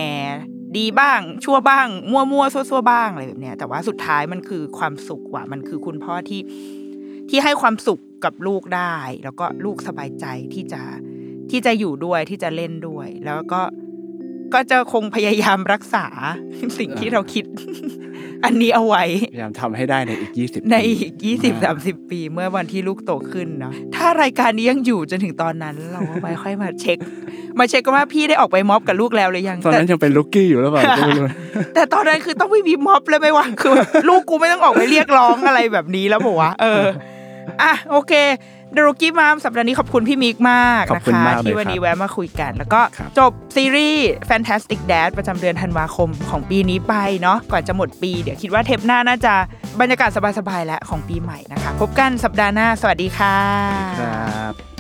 ดีบ้าง ชั่วบ้าง มั่วมั่วซั่วซั่วบ้างอะไรแบบเนี้ยแต่ว่าสุดท้ายมันคือความสุขว่ะมันคือคุณพ่อที่ที่ให้ความสุข กับลูกได้ แล้วก็ลูกสบายใจที่จะที่จะอยู่ด้วยที่จะเล่นด้วย แล้วก็ก็จะคงพยายามรักษาสิ่งที่เราคิด อันนี้เอาไว้ พยายามทำให้ได้ในอีกยี่สิบในอีกยี่สิบสามสิบปีเมื่อวันที่ลูกโตขึ้นเนาะถ้ารายการนี้ยังอยู่จนถึงตอนนั้น เราก็ไม่ค่อยมาเช็ค มาเช็คกันว่าพี่ได้ออกไปม็อบกับลูกแล้วหรือยังตอนนั้นแต่ยังเป็นลูกกี้อยู่หรือเปล่าก็ไม่รู้แต่ตอนนั้นคือต้องไม่มีม็อบเลยไหมวะคือแบบลูกกูไม่ต้องออกไปเรียกร้องอะไรแบบนี้แล้วบอกวะเออ อะโอเคเดรุกี้มามสัปดาห์นี้ขอบคุณพี่มิกมากขอบนะคุณคะมากเลยที่วันครับนี้แวะมาคุยกัน แล้วก็ครับจบซีรีส์ Fantastic Dad ประจำเดือนธันวาคมของปีนี้ไปเนาะก่อนจะหมดปี เดี๋ยวคิดว่าเทปหน้าน่าจะบรรยากาศสบายๆแล้วของปีใหม่นะคะ พบกันสัปดาห์หน้า สวัสดีค่ะครับ